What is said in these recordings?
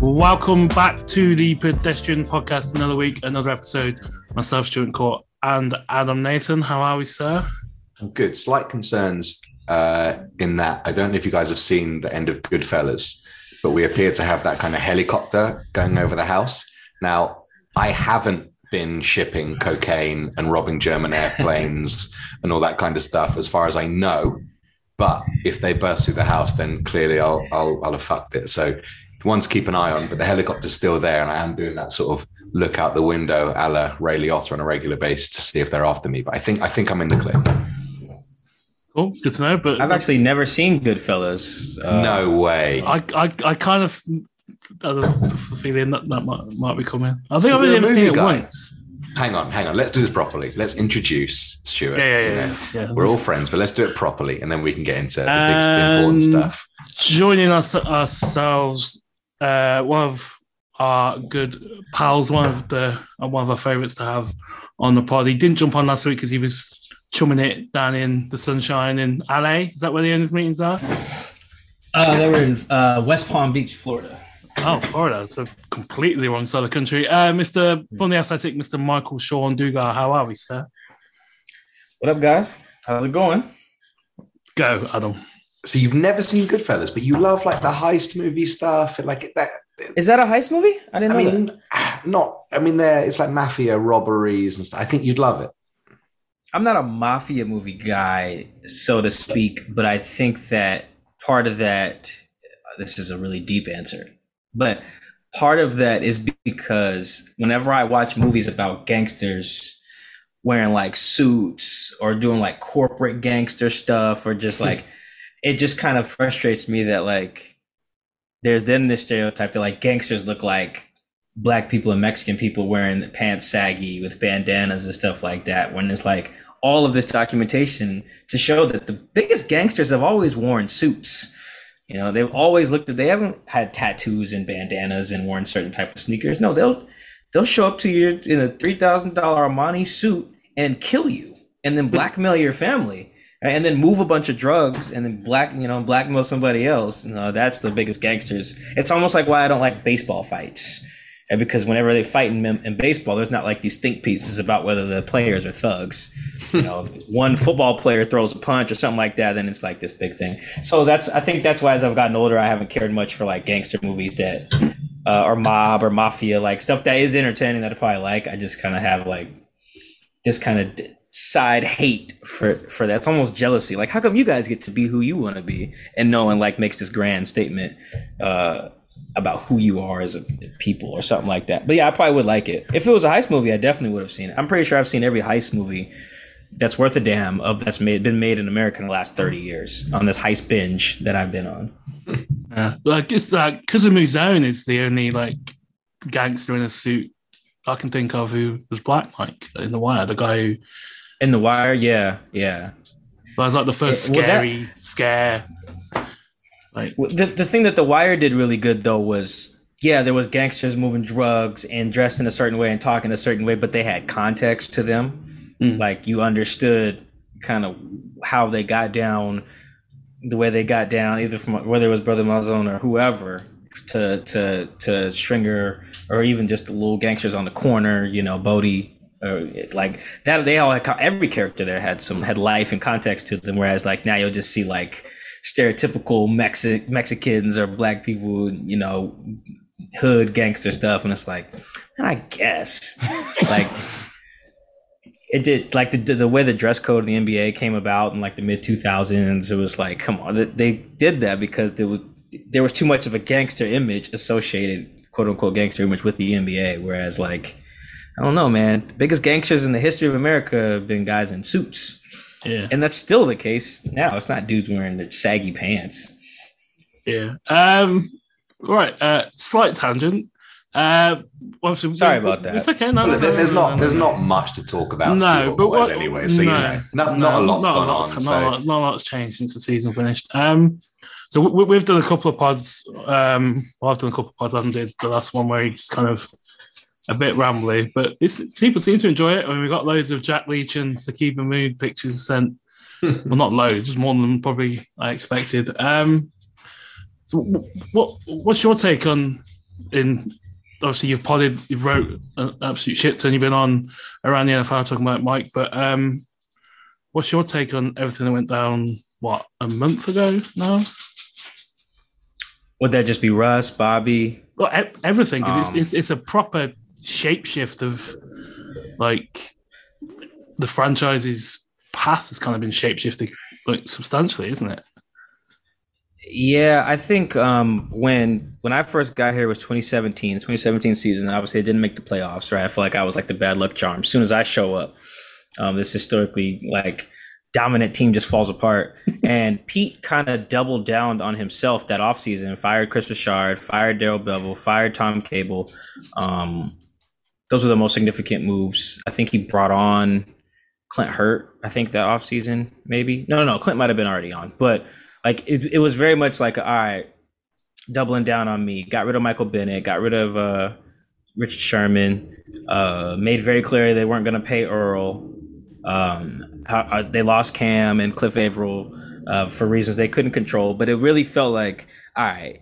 Welcome back to the Pedestrian Podcast. Another week, another episode. Myself, Stuart Court, and Adam Nathan. How are we, sir? I'm good. Slight concerns uh, in that I don't know if you guys have seen the end of Goodfellas, but we appear to have that kind of helicopter going over the house. Now, I haven't been shipping cocaine and robbing German airplanes and all that kind of stuff, as far as I know. But if they burst through the house, then clearly I'll I'll, I'll have fucked it. So one to keep an eye on, but the helicopter's still there, and I am doing that sort of look out the window, a la Ray Liotta on a regular basis to see if they're after me. But I think I think I'm in the clear. Cool, good to know. But I've actually never seen Goodfellas. Uh, no way. I, I I kind of I have a feeling that that might, might be coming. I think I've only ever seen it guy. once. Hang on, hang on. Let's do this properly. Let's introduce Stuart. Yeah, yeah, yeah, yeah. We're all friends, but let's do it properly, and then we can get into the big, the important stuff. Joining us ourselves uh, one of our good pals, one of the one of our favourites to have on the pod. He didn't jump on last week because he was chumming it down in the sunshine in LA. Is that where the owners' meetings are? Uh, they were in uh, West Palm Beach, Florida. Oh, Florida. So completely wrong side of the country. Uh, Mr. Bunny Athletic, Mr. Michael-Shawn Dugar, how are we, sir? What up, guys? How's it going? Go, Adam. So you've never seen Goodfellas, but you love like the heist movie stuff, like that. Is that a heist movie? I didn't I know. mean, that. not. I mean, there it's like mafia robberies and stuff. I think you'd love it. I'm not a mafia movie guy, so to speak, but I think that part of that. This is a really deep answer, but part of that is because whenever I watch movies about gangsters wearing like suits or doing like corporate gangster stuff or just like it just kind of frustrates me that like there's then this stereotype that like gangsters look like black people and Mexican people wearing pants saggy with bandanas and stuff like that. When it's like all of this documentation to show that the biggest gangsters have always worn suits. You know, they've always looked at they haven't had tattoos and bandanas and worn certain type of sneakers. No, they'll they'll show up to you in a three thousand dollar Armani suit and kill you and then blackmail your family right? and then move a bunch of drugs and then black you know blackmail somebody else you know that's the biggest gangsters it's almost like why i don't like baseball fights and because whenever they fight in, in baseball there's not like these think pieces about whether the players are thugs you know one football player throws a punch or something like that then it's like this big thing so that's i think that's why as i've gotten older i haven't cared much for like gangster movies that uh, or mob or mafia like stuff that is entertaining that i probably like i just kind of have like this kind of side hate for for that. It's almost jealousy. Like, how come you guys get to be who you want to be, and no one like makes this grand statement uh, about who you are as a people or something like that. But yeah, I probably would like it if it was a heist movie. I definitely would have seen it. I'm pretty sure I've seen every heist movie that's worth a damn of that's made been made in America in the last 30 years on this heist binge that I've been on. Yeah, like it's like Kazuma Zone is the only like gangster in a suit I can think of who was black, like in the wire, the guy who in the wire, yeah, yeah. That was like the first well, scary that, scare. Like the the thing that the wire did really good though was yeah, there was gangsters moving drugs and dressed in a certain way and talking a certain way, but they had context to them. Mm. Like you understood kind of how they got down, the way they got down, either from whether it was Brother Mouzone or whoever, to to to Stringer or even just the little gangsters on the corner, you know, Bodie or like that they all had every character there had some had life and context to them whereas like now you'll just see like stereotypical Mexi- Mexicans or black people you know hood gangster stuff and it's like and I guess like it did like the the way the dress code in the NBA came about in like the mid 2000s it was like come on they did that because there was there was too much of a gangster image associated quote unquote gangster image with the NBA whereas like I don't know, man. The biggest gangsters in the history of America have been guys in suits. Yeah. And that's still the case now. It's not dudes wearing the saggy pants. Yeah. Um right, uh slight tangent. Uh sorry about that. It's okay. No, no, no, there's not there's not much to talk about. No, but what, anyway, so you know, not, not a lot's not gone a lot's, on. Not, so. not, not a lot's changed since the season finished. Um, so we, have done a couple of pods. Um, well, I've done a couple of pods. I haven't did the last one where he just kind of a bit rambly, but it's, people seem to enjoy it. I mean, we got loads of Jack Leach and Saqib Mahmood pictures sent. well, not loads, just more than probably I expected. Um, so, what what's your take on in? Obviously, you've podded, you've wrote an absolute shit ton. You've been on around the NFL talking about Mike, but um, what's your take on everything that went down? What a month ago now? Would that just be Russ, Bobby? Well, everything because um, it's, it's it's a proper shapeshift of like the franchise's path has kind of been shapeshifted like substantially, isn't it? Yeah, I think um, when when I first got here was 2017, 2017 season. Obviously, I didn't make the playoffs. Right, I feel like I was like the bad luck charm. As soon as I show up, um, this historically like dominant team just falls apart. and Pete kind of doubled down on himself that offseason, fired Kris Richard, fired Darrell Bevell, fired Tom Cable. Um, those were the most significant moves. I think he brought on Clint Hurtt, I think that offseason, maybe. No, no, no. Clint might have been already on. But like it, it was very much like, all right, doubling down on me. Got rid of Michael Bennett, got rid of uh Richard Sherman, uh, made very clear they weren't gonna pay Earl. Um, how, uh, they lost Cam and Cliff Avril uh, for reasons they couldn't control, but it really felt like, all right,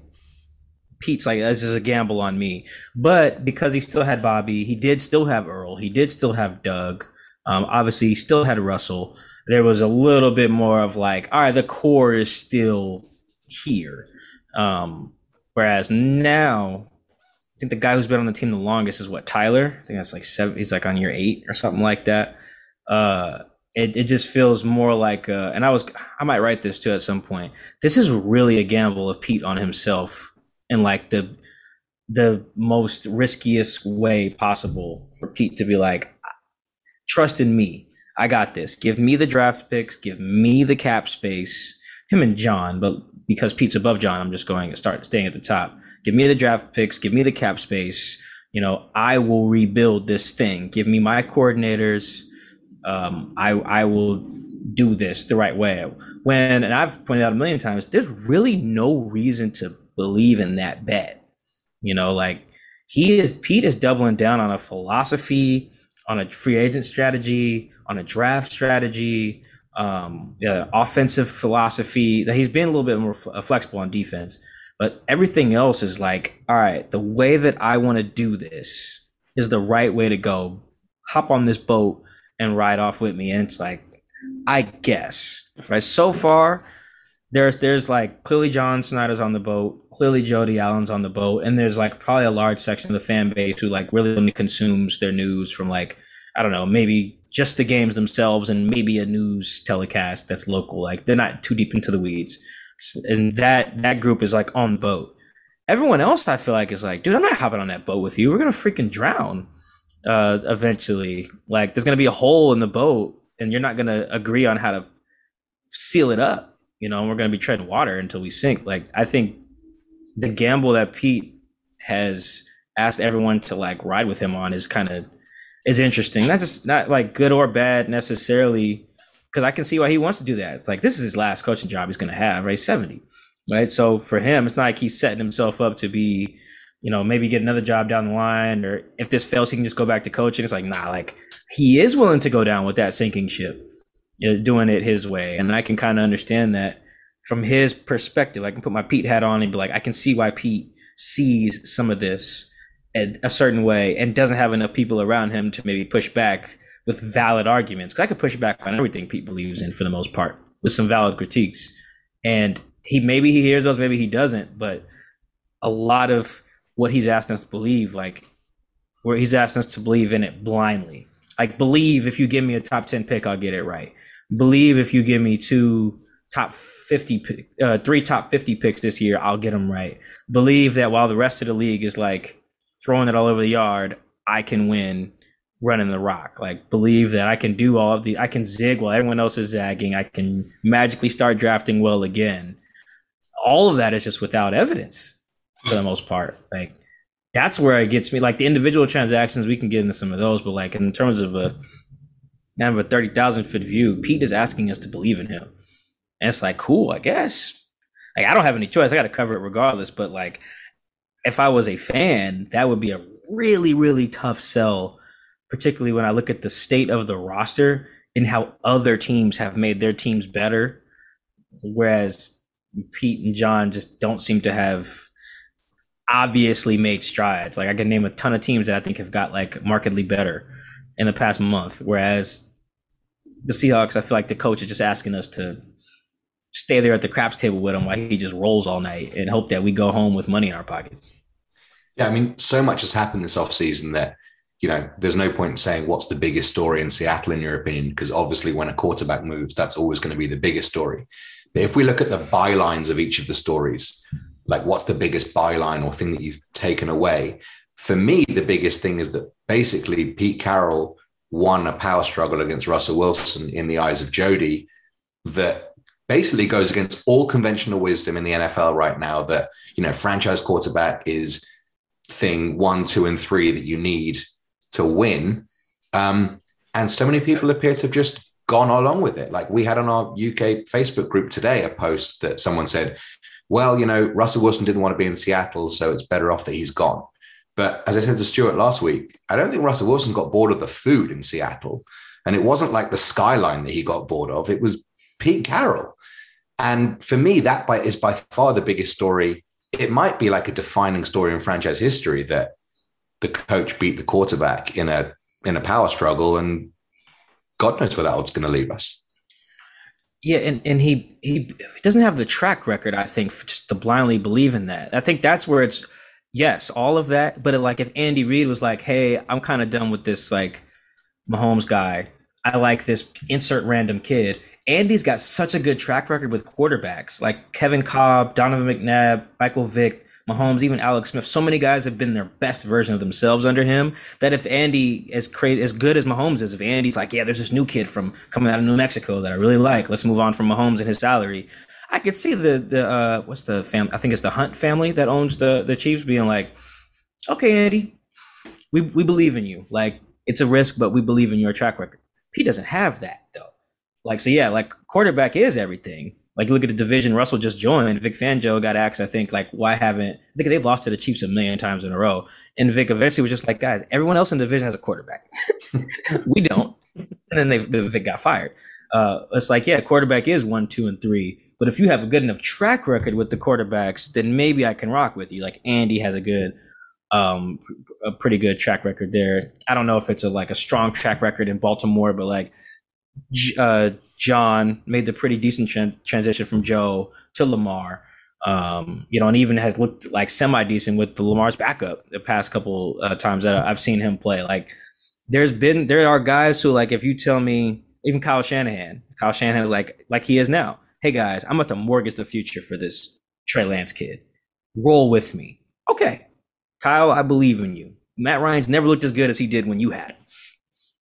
Pete's like this is a gamble on me. But because he still had Bobby, he did still have Earl, he did still have Doug. Um, obviously, he still had Russell. There was a little bit more of like, all right, the core is still here. Um, whereas now, I think the guy who's been on the team the longest is what Tyler. I think that's like seven. He's like on year eight or something like that. Uh, it, it just feels more like uh, and i was i might write this too at some point this is really a gamble of pete on himself in like the the most riskiest way possible for pete to be like trust in me. I got this. Give me the draft picks. Give me the cap space. Him and john but because pete's above john i'm just going to start staying at the top. Give me the draft picks. Give me the cap space. You know i will rebuild this thing. Give me my coordinators. Um, I I will do this the right way. When and I've pointed out a million times, there's really no reason to believe in that bet. You know, like he is Pete is doubling down on a philosophy, on a free agent strategy, on a draft strategy, um, yeah, offensive philosophy. That he's been a little bit more flexible on defense, but everything else is like, all right, the way that I want to do this is the right way to go. Hop on this boat and ride off with me. And it's like, I guess, right? So far, there's there's like clearly John Schneider's on the boat, clearly Jody Allen's on the boat, and there's like probably a large section of the fan base who like really only consumes their news from like I don't know maybe just the games themselves and maybe a news telecast that's local. Like they're not too deep into the weeds, and that that group is like on the boat. Everyone else, I feel like, is like, dude, I'm not hopping on that boat with you. We're gonna freaking drown uh, eventually. Like there's gonna be a hole in the boat, and you're not gonna agree on how to seal it up. You know, we're gonna be treading water until we sink. Like I think the gamble that Pete has asked everyone to like ride with him on is kind of is interesting. That's just not like good or bad necessarily, because I can see why he wants to do that. It's like this is his last coaching job he's gonna have, right? Seventy, right? So for him, it's not like he's setting himself up to be you know, maybe get another job down the line, or if this fails, he can just go back to coaching. It's like, nah, like he is willing to go down with that sinking ship, you know, doing it his way. And I can kind of understand that from his perspective. I can put my Pete hat on and be like, I can see why Pete sees some of this a certain way and doesn't have enough people around him to maybe push back with valid arguments. Because I could push back on everything Pete believes in for the most part with some valid critiques. And he maybe he hears those, maybe he doesn't, but a lot of what he's asking us to believe, like where he's asking us to believe in it blindly. Like believe if you give me a top 10 pick, I'll get it right. Believe if you give me two top 50 uh, three top 50 picks this year, I'll get them right. Believe that while the rest of the league is like throwing it all over the yard, I can win running the rock. Like believe that I can do all of the I can zig while everyone else is zagging. I can magically start drafting well again. All of that is just without evidence for the most part. Like that's where it gets me. Like the individual transactions, we can get into some of those, but like in terms of a kind of a thirty thousand foot view, Pete is asking us to believe in him, and it's like cool, I guess. Like I don't have any choice; I got to cover it regardless. But like, if I was a fan, that would be a really, really tough sell, particularly when I look at the state of the roster and how other teams have made their teams better. Whereas Pete and John just don't seem to have obviously made strides. Like I can name a ton of teams that I think have got like markedly better in the past month. Whereas the Seahawks, I feel like the coach is just asking us to stay there at the craps table with him while he just rolls all night and hope that we go home with money in our pockets. Yeah, I mean, so much has happened this offseason that, you know, there's no point in saying what's the biggest story in Seattle, in your opinion, because obviously when a quarterback moves, that's always going to be the biggest story. But if we look at the bylines of each of the stories, like what's the biggest byline or thing that you've taken away? For me, the biggest thing is that basically Pete Carroll won a power struggle against Russell Wilson in the eyes of Jody that basically goes against all conventional wisdom in the NFL right now that, you know, franchise quarterback is thing one, two, and three that you need to win. Um, and so many people appear to have just gone along with it. Like we had on our UK Facebook group today a post that someone said, well, you know, Russell Wilson didn't want to be in Seattle, so it's better off that he's gone. But as I said to Stuart last week, I don't think Russell Wilson got bored of the food in Seattle. And it wasn't like the skyline that he got bored of, it was Pete Carroll. And for me, that is by far the biggest story. It might be like a defining story in franchise history that the coach beat the quarterback in a in a power struggle, and God knows where that was going to leave us. Yeah, and, and he, he doesn't have the track record, I think, just to blindly believe in that. I think that's where it's yes, all of that. But like if Andy Reid was like, hey, I'm kind of done with this like Mahomes guy. I like this insert random kid. Andy's got such a good track record with quarterbacks like Kevin Kolb, Donovan McNabb, Michael Vick, Mahomes, even Alex Smith. So many guys have been their best version of themselves under him. That if Andy is crazy, as good as Mahomes is, if Andy's like, yeah, there's this new kid from coming out of New Mexico that I really like. Let's move on from Mahomes and his salary. I could see the the uh, what's the fam? I think it's the Hunt family that owns the the Chiefs being like, okay, Andy, we we believe in you. Like it's a risk, but we believe in your track record. He doesn't have that though. Like so, yeah. Like quarterback is everything. Like look at the division Russell just joined. Vic Fangio got asked, I think, like why haven't I think they've lost to the Chiefs a million times in a row. And Vic eventually was just like, guys, everyone else in the division has a quarterback. we don't. And then they Vic got fired. Uh, it's like, yeah, quarterback is one, two, and three. But if you have a good enough track record with the quarterbacks, then maybe I can rock with you. Like Andy has a good, um, a pretty good track record there. I don't know if it's a like a strong track record in Baltimore, but like uh, John made the pretty decent tra- transition from Joe to Lamar. Um, you know, and even has looked like semi decent with the Lamar's backup the past couple uh, times that I've seen him play. Like, there's been there are guys who like if you tell me even Kyle Shanahan, Kyle Shanahan is like like he is now. Hey guys, I'm about to mortgage the future for this Trey Lance kid. Roll with me. Okay, Kyle, I believe in you. Matt Ryan's never looked as good as he did when you had him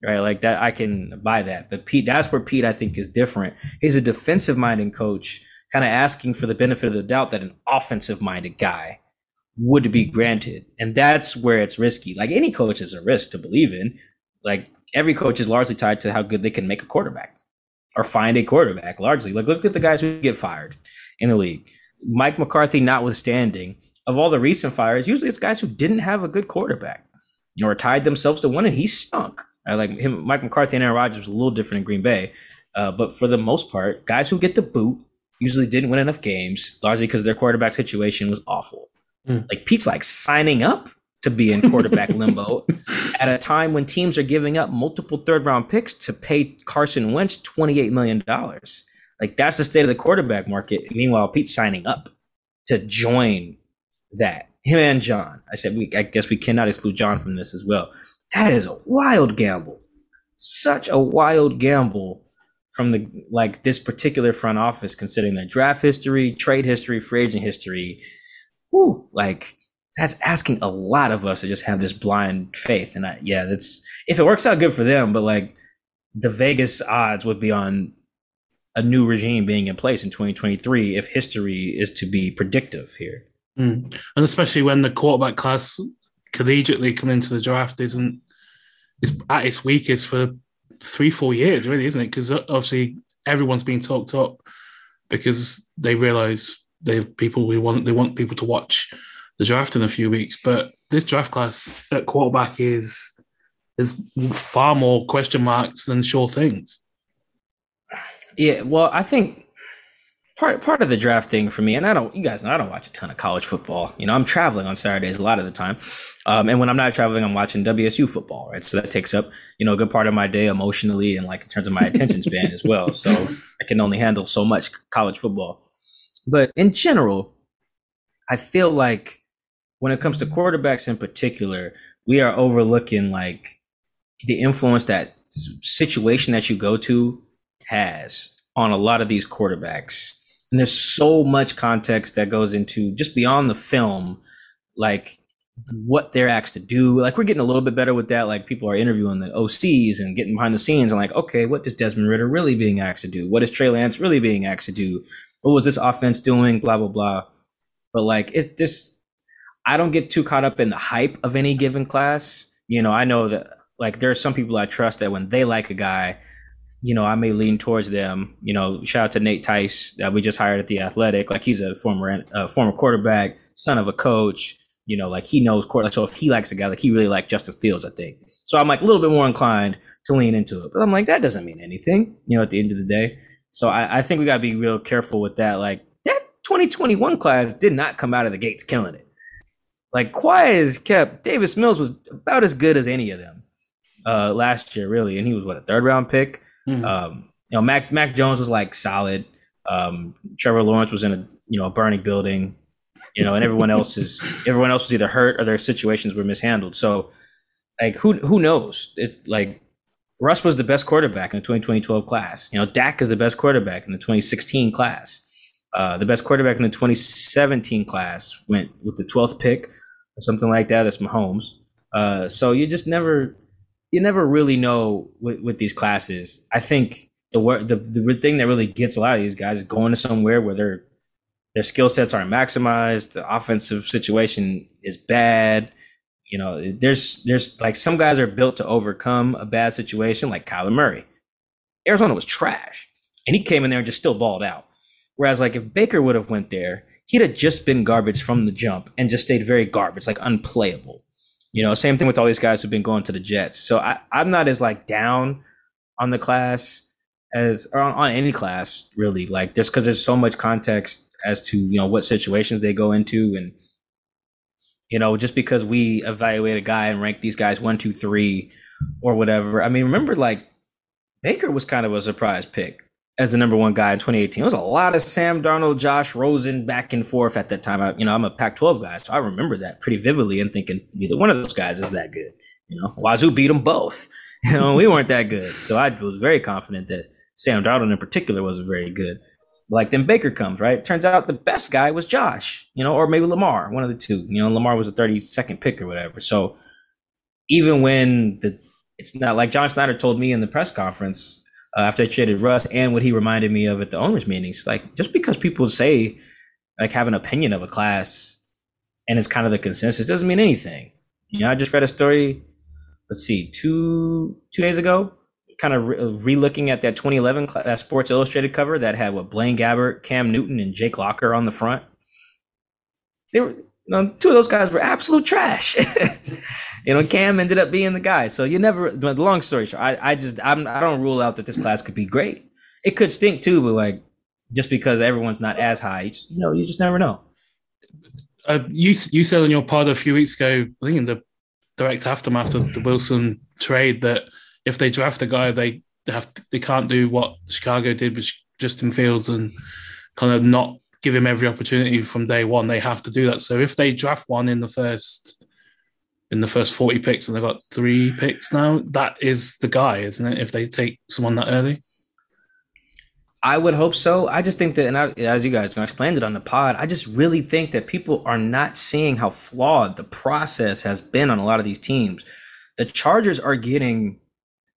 right? Like that, I can buy that. But Pete, that's where Pete, I think, is different. He's a defensive minded coach, kind of asking for the benefit of the doubt that an offensive minded guy would be granted. And that's where it's risky. Like any coach is a risk to believe in. Like every coach is largely tied to how good they can make a quarterback or find a quarterback, largely. Like look at the guys who get fired in the league. Mike McCarthy, notwithstanding, of all the recent fires, usually it's guys who didn't have a good quarterback or tied themselves to one and he stunk. I like him, Mike McCarthy and Aaron Rodgers was a little different in Green Bay, uh, but for the most part, guys who get the boot usually didn't win enough games, largely because their quarterback situation was awful. Mm. Like Pete's like signing up to be in quarterback limbo at a time when teams are giving up multiple third round picks to pay Carson Wentz twenty eight million dollars. Like that's the state of the quarterback market. Meanwhile, Pete's signing up to join that. Him and John. I said we. I guess we cannot exclude John from this as well. That is a wild gamble. Such a wild gamble from the like this particular front office, considering their draft history, trade history, free agent history. Whew, like that's asking a lot of us to just have this blind faith. And I, yeah, that's if it works out good for them, but like the Vegas odds would be on a new regime being in place in 2023 if history is to be predictive here. Mm. And especially when the quarterback class collegiately coming into the draft isn't is at its weakest for three, four years, really, isn't it? Because uh, obviously everyone's being talked up because they realise they have people we want they want people to watch the draft in a few weeks. But this draft class at quarterback is there's far more question marks than sure things. Yeah, well, I think part part of the draft thing for me, and I don't, you guys know, I don't watch a ton of college football. You know, I'm traveling on Saturdays a lot of the time, um, and when I'm not traveling, I'm watching WSU football, right? So that takes up, you know, a good part of my day emotionally and like in terms of my attention span as well. So I can only handle so much college football. But in general, I feel like when it comes to quarterbacks in particular, we are overlooking like the influence that situation that you go to has on a lot of these quarterbacks. And there's so much context that goes into just beyond the film, like what they're asked to do. Like we're getting a little bit better with that. Like people are interviewing the OCs and getting behind the scenes and like, okay, what is Desmond Ridder really being asked to do? What is Trey Lance really being asked to do? What was this offense doing? Blah blah blah. But like it just I don't get too caught up in the hype of any given class. You know, I know that like there are some people I trust that when they like a guy, you know, I may lean towards them. You know, shout out to Nate Tice that we just hired at the Athletic. Like he's a former former quarterback, son of a coach. You know, like he knows court. Like so, if he likes a guy, like he really liked Justin Fields, I think. So I'm like a little bit more inclined to lean into it. But I'm like, that doesn't mean anything. You know, at the end of the day. So I, I think we gotta be real careful with that. Like that 2021 class did not come out of the gates killing it. Like Quiet is kept. Davis Mills was about as good as any of them uh, last year, really, and he was what a third round pick. Mm-hmm. Um, you know, Mac Mac Jones was like solid. Um, Trevor Lawrence was in a you know a burning building, you know, and everyone else is everyone else was either hurt or their situations were mishandled. So, like, who who knows? It's like Russ was the best quarterback in the 2012 class. You know, Dak is the best quarterback in the 2016 class. Uh, the best quarterback in the 2017 class went with the 12th pick or something like that. That's Mahomes. Uh, so you just never you never really know with, with these classes. I think the the, the thing that really gets a lot of these guys is going to somewhere where their their skill sets aren't maximized. The offensive situation is bad. You know, there's there's like some guys are built to overcome a bad situation, like Kyler Murray. Arizona was trash, and he came in there and just still balled out. Whereas, like if Baker would have went there, he'd have just been garbage from the jump and just stayed very garbage, like unplayable. You know, same thing with all these guys who've been going to the Jets. So I, I'm not as like down on the class as or on, on any class really. Like just because there's so much context as to you know what situations they go into and you know just because we evaluate a guy and rank these guys one two three or whatever i mean remember like baker was kind of a surprise pick as the number one guy in 2018. It was a lot of Sam Darnold, Josh Rosen back and forth at that time. I, you know, I'm a Pac-12 guy, so I remember that pretty vividly and thinking neither one of those guys is that good. You know, Wazoo beat them both. You know, we weren't that good. So I was very confident that Sam Darnold in particular wasn't very good. Like then Baker comes, right? Turns out the best guy was Josh, you know, or maybe Lamar, one of the two. You know, Lamar was a 32nd pick or whatever. So even when the it's not like John Schneider told me in the press conference uh, after I traded Russ and what he reminded me of at the owners meetings. Like just because people say like have an opinion of a class and it's kind of the consensus doesn't mean anything. You know, I just read a story. Let's see, two two days ago, kind of re- looking at that 2011 cl- that Sports Illustrated cover that had what Blaine Gabbert, Cam Newton, and Jake Locker on the front. They were you know, two of those guys were absolute trash. you know, Cam ended up being the guy. So you never. The long story short, I, I just I'm I don't rule out that this class could be great. It could stink too, but like just because everyone's not as high, you know, you just never know. Uh, you you said on your pod a few weeks ago, I think in the direct aftermath of the Wilson trade, that if they draft a guy, they have to, they can't do what Chicago did with Justin Fields and kind of not give him every opportunity from day one. They have to do that. So if they draft one in the first in the first 40 picks and they've got three picks now, that is the guy, isn't it? If they take someone that early. I would hope so. I just think that, and I, as you guys explained it on the pod, I just really think that people are not seeing how flawed the process has been on a lot of these teams. The Chargers are getting,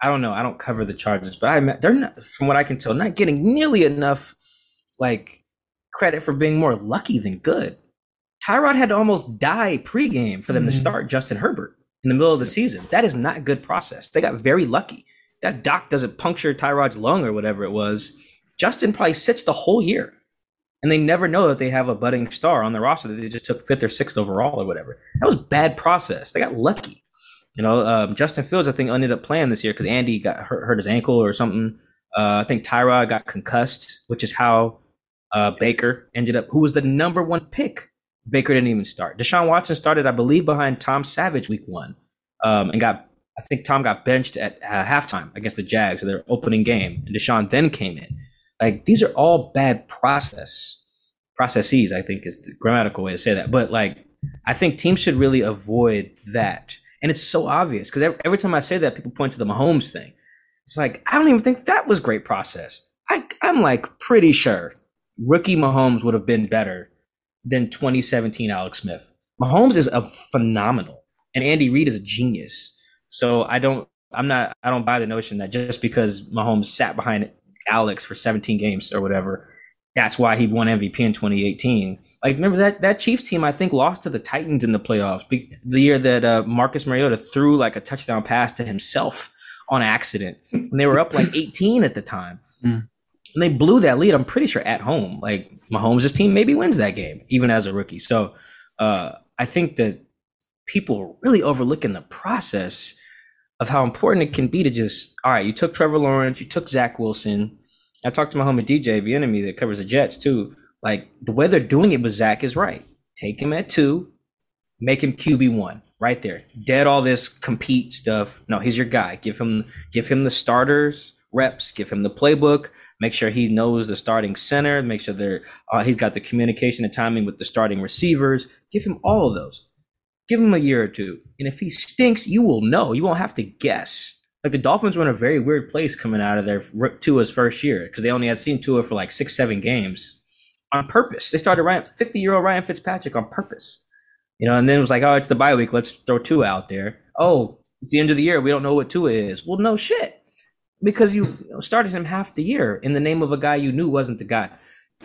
I don't know, I don't cover the Chargers, but I they're not, from what I can tell, not getting nearly enough like credit for being more lucky than good. Tyrod had to almost die pregame for them mm-hmm. to start Justin Herbert in the middle of the season. That is not a good process. They got very lucky. That doc doesn't puncture Tyrod's lung or whatever it was. Justin probably sits the whole year. and they never know that they have a budding star on the roster that they just took fifth or sixth overall or whatever. That was bad process. They got lucky. You know, um, Justin Fields, I think, ended up playing this year because Andy got hurt, hurt, his ankle or something. Uh, I think Tyrod got concussed, which is how uh, Baker ended up, who was the number one pick. Baker didn't even start. Deshaun Watson started, I believe, behind Tom Savage week one um, and got, I think Tom got benched at uh, halftime against the Jags, so their opening game. And Deshaun then came in. Like these are all bad process processes. I think is the grammatical way to say that. But like, I think teams should really avoid that. And it's so obvious because every, every time I say that, people point to the Mahomes thing. It's like I don't even think that was great process. I I'm like pretty sure rookie Mahomes would have been better than 2017 Alex Smith. Mahomes is a phenomenal, and Andy Reid is a genius. So I don't, I'm not, I don't buy the notion that just because Mahomes sat behind Alex for 17 games or whatever. That's why he won MVP in 2018. Like, remember that that Chiefs team? I think lost to the Titans in the playoffs the year that uh, Marcus Mariota threw like a touchdown pass to himself on accident, and they were up like 18 at the time. Mm. And they blew that lead. I'm pretty sure at home. Like Mahomes' team maybe wins that game, even as a rookie. So uh, I think that people are really overlooking the process of how important it can be to just all right. You took Trevor Lawrence, you took Zach Wilson. I talked to my homie DJ, Bien-Aime that covers the Jets too. Like the way they're doing it with Zach is right. Take him at two, make him QB one right there. Dead all this compete stuff. No, he's your guy. Give him give him the starters reps. Give him the playbook. Make sure he knows the starting center. Make sure they're uh, he's got the communication and timing with the starting receivers. Give him all of those. Give him a year or two. And if he stinks, you will know. You won't have to guess. Like the Dolphins were in a very weird place coming out of their Tua's first year because they only had seen Tua for like six, seven games on purpose. They started Ryan, 50 year old Ryan Fitzpatrick on purpose. You know, and then it was like, oh, it's the bye week. Let's throw Tua out there. Oh, it's the end of the year. We don't know what Tua is. Well, no shit. Because you started him half the year in the name of a guy you knew wasn't the guy.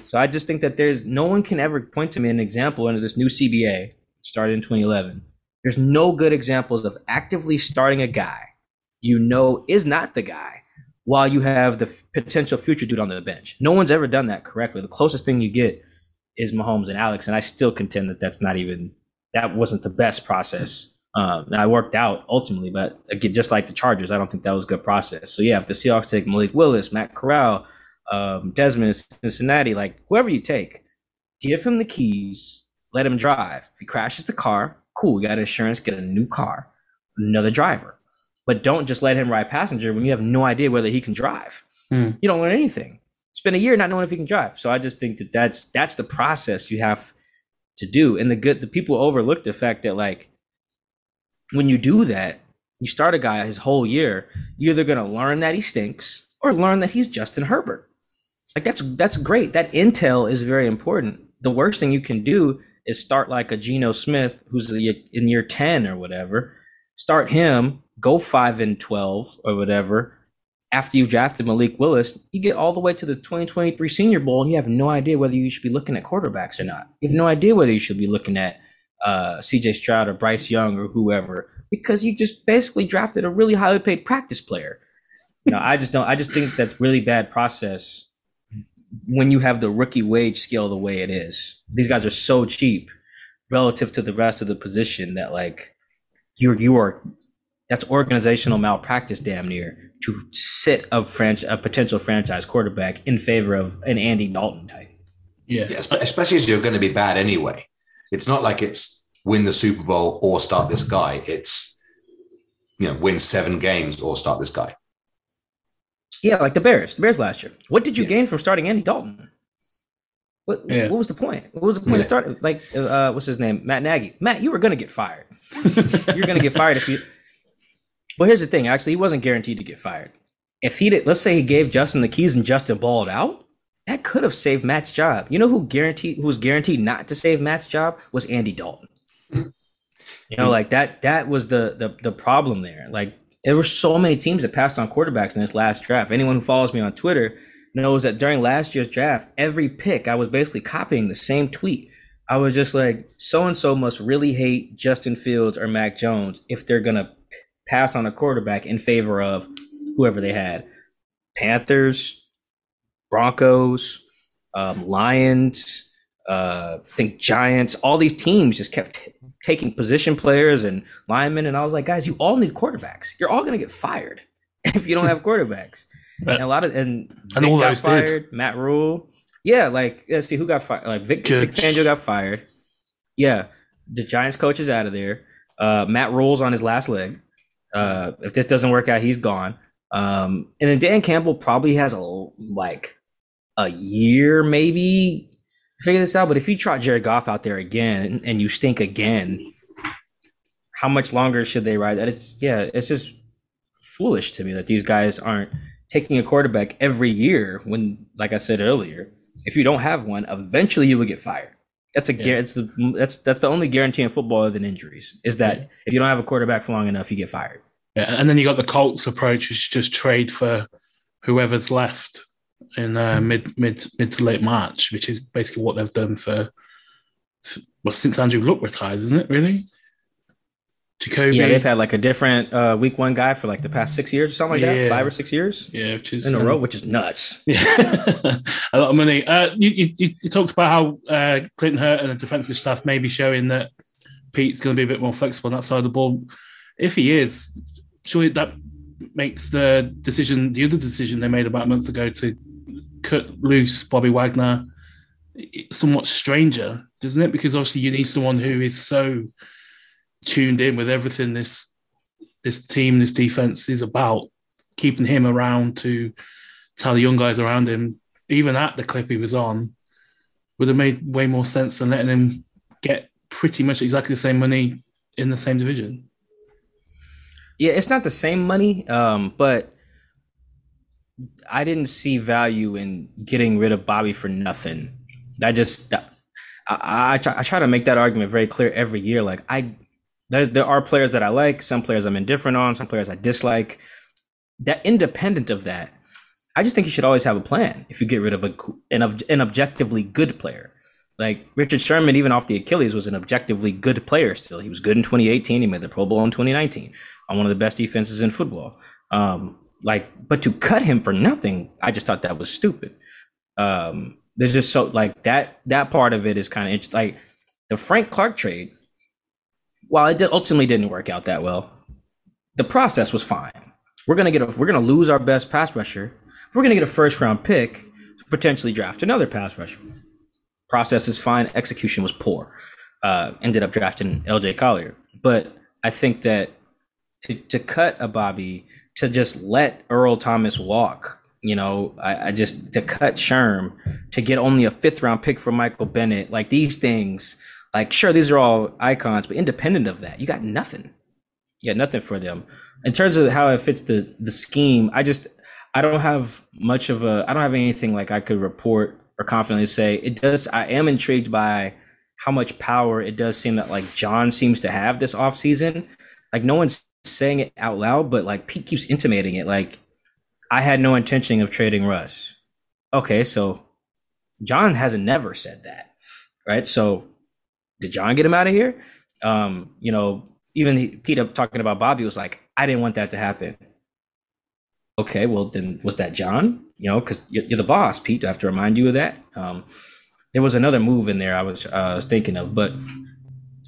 So I just think that there's no one can ever point to me an example under this new CBA started in 2011. There's no good examples of actively starting a guy you know is not the guy while you have the potential future dude on the bench. No one's ever done that correctly. The closest thing you get is Mahomes and Alex, and I still contend that that's not even that wasn't the best process. Um, I worked out ultimately, but again, just like the Chargers, I don't think that was a good process. So yeah, if the Seahawks take Malik Willis, Matt Corral, um, Desmond, Cincinnati, like whoever you take, give him the keys let him drive. If he crashes the car, cool, you got insurance, get a new car, another driver. But don't just let him ride passenger when you have no idea whether he can drive. Mm. You don't learn anything. Spend a year not knowing if he can drive. So I just think that that's that's the process you have to do. And the good the people overlook the fact that like when you do that, you start a guy his whole year, you're either gonna learn that he stinks or learn that he's Justin Herbert. Like that's that's great. That intel is very important. The worst thing you can do is start like a Geno Smith who's in year 10 or whatever. Start him, go 5 and 12 or whatever. After you've drafted Malik Willis, you get all the way to the 2023 Senior Bowl and you have no idea whether you should be looking at quarterbacks or not. You have no idea whether you should be looking at uh, CJ Stroud or Bryce Young or whoever because you just basically drafted a really highly paid practice player. You know, I just don't. I just think that's really bad process when you have the rookie wage scale the way it is. These guys are so cheap relative to the rest of the position that like you're you are that's organizational malpractice damn near to sit a franch a potential franchise quarterback in favor of an Andy Dalton type. Yeah. yeah especially as you're going to be bad anyway. It's not like it's win the Super Bowl or start this guy. It's you know, win seven games or start this guy. Yeah, like the Bears, the Bears last year. What did you yeah. gain from starting Andy Dalton? What, yeah. what was the point? What was the point yeah. of starting? Like, uh, what's his name? Matt Nagy. Matt, you were going to get fired. You're going to get fired if you. Well, here's the thing. Actually, he wasn't guaranteed to get fired. If he did, let's say he gave Justin the keys and Justin balled out, that could have saved Matt's job. You know who guaranteed who was guaranteed not to save Matt's job was Andy Dalton. You know, like that. That was the the the problem there. Like there were so many teams that passed on quarterbacks in this last draft. Anyone who follows me on Twitter knows that during last year's draft, every pick I was basically copying the same tweet. I was just like, so and so must really hate Justin Fields or Mac Jones if they're gonna pass on a quarterback in favor of whoever they had. Panthers, Broncos, um, Lions, uh, I think Giants. All these teams just kept t- taking position players and linemen, and I was like, guys, you all need quarterbacks. You're all gonna get fired if you don't have quarterbacks. and a lot of and Vic all got those did. fired. Matt Rhule, yeah, like let's see who got fired. Like Vic, Vic Fangio got fired. Yeah, the Giants coach is out of there. Uh, Matt Rhule's on his last leg. Uh, if this doesn't work out, he's gone. Um, and then Dan Campbell probably has a like a year maybe figure this out. But if you trot Jared Goff out there again and, you stink again, how much longer should they ride that? It's yeah, it's just foolish to me that these guys aren't taking a quarterback every year when, like I said earlier, if you don't have one, eventually you will get fired. That's a Yeah. yeah. it's the that's that's the only guarantee in football other than injuries is that if you don't have a quarterback for long enough, you get fired. Yeah, and then you got the Colts approach, which is just trade for whoever's left in uh, mid mid mid to late March, which is basically what they've done for well since Andrew Luck retired, isn't it? Really, Jacoby. Yeah, they've had like a different uh, week one guy for like the past six years or something like Yeah. that, five or six years yeah, which is in a um, row, which is nuts. Yeah, a lot of money. Uh, you, you, you you talked about how uh, Clinton Hurtt and the defensive staff may be showing that Pete's going to be a bit more flexible on that side of the ball. If he is, surely that makes the decision, the other decision they made about a month ago to cut loose Bobby Wagner, somewhat stranger, doesn't it? Because obviously you need someone who is so tuned in with everything this this team, this defense is about, keeping him around to tell the young guys around him, even at the clip he was on, would have made way more sense than letting him get pretty much exactly the same money in the same division. Yeah, it's not the same money, um, but I didn't see value in getting rid of Bobby for nothing. I just I, I, try, I try to make that argument very clear every year. Like I, there, there are players that I like, some players I'm indifferent on, some players I dislike. That independent of that, I just think you should always have a plan. If you get rid of a an, an objectively good player, like Richard Sherman, even off the Achilles, was an objectively good player. Still, he was good in 2018. He made the Pro Bowl in 2019 on one of the best defenses in football. Um, like, but to cut him for nothing, I just thought that was stupid. Um, there's just so like that that part of it is kind of interesting. Like the Frank Clark trade, while it ultimately didn't work out that well, the process was fine. We're gonna get a, we're gonna lose our best pass rusher. We're gonna get a first round pick to potentially draft another pass rusher. Process is fine. Execution was poor. Uh, ended up drafting L.J. Collier, but I think that to to cut a Bobby to just let Earl Thomas walk. You know, I, I just to cut Sherm to get only a fifth round pick for Michael Bennett. Like these things, like sure these are all icons, but independent of that, you got nothing. You got nothing for them. In terms of how it fits the the scheme, I just I don't have much of a I don't have anything like I could report or confidently say it does. I am intrigued by how much power it does seem that like John seems to have this offseason. Like no one's saying it out loud, but like Pete keeps intimating it. Like I had no intention of trading Russ. Okay, so John hasn't never said that, right? So did John get him out of here? Um, you know, even Pete talking about Bobby was like, I didn't want that to happen. Okay, well then was that John? You know, because you're, you're the boss, Pete. Do I have to remind you of that? Um, there was another move in there I was uh, was thinking of, but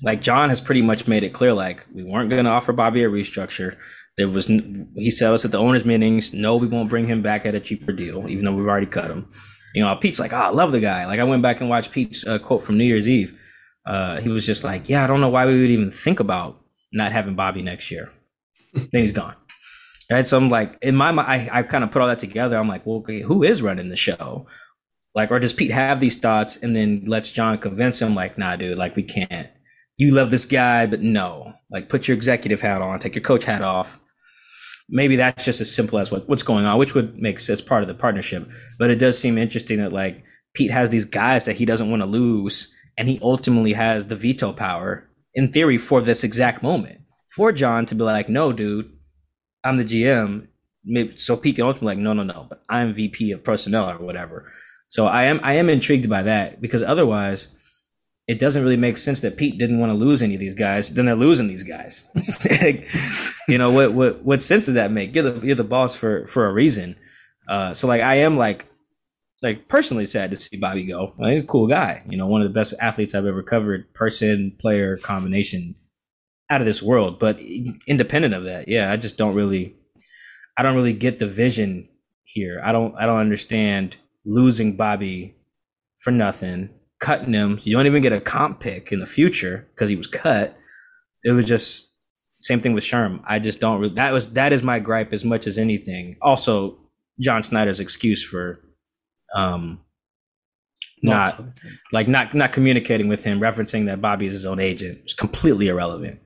like John has pretty much made it clear, like we weren't going to offer Bobby a restructure. There was he said us at the owners' meetings, no, we won't bring him back at a cheaper deal, even though we've already cut him. You know, Pete's like, oh, I love the guy. Like I went back and watched Pete's uh, quote from New Year's Eve. Uh, he was just like, yeah, I don't know why we would even think about not having Bobby next year. then he's gone. Right. So I'm like, in my mind, I, I kind of put all that together. I'm like, well, okay, who is running the show? Like, or does Pete have these thoughts and then lets John convince him, like, nah, dude, like, we can't. You love this guy, but no. Like, put your executive hat on, take your coach hat off. Maybe that's just as simple as what, what's going on, which would make sense part of the partnership. But it does seem interesting that, like, Pete has these guys that he doesn't want to lose, and he ultimately has the veto power, in theory, for this exact moment. For John to be like, no, dude, I'm the GM. Maybe so Pete can also be like, no, no, no, but I'm VP of personnel or whatever. So I am I am intrigued by that because otherwise it doesn't really make sense that Pete didn't want to lose any of these guys. Then they're losing these guys. like, you know what what what sense does that make? You're the you're the boss for for a reason. Uh, so like I am like like personally sad to see Bobby go. Like, a cool guy, you know, one of the best athletes I've ever covered, person, player combination out of this world. But independent of that, yeah, I just don't really, I don't really get the vision here. I don't, I don't understand losing Bobby for nothing, cutting him. You don't even get a comp pick in the future because he was cut. It was just same thing with Sherm. I just don't. Really, that was that is my gripe as much as anything. Also, John Schneider's excuse for um not, not like not not communicating with him, referencing that Bobby is his own agent, is completely irrelevant.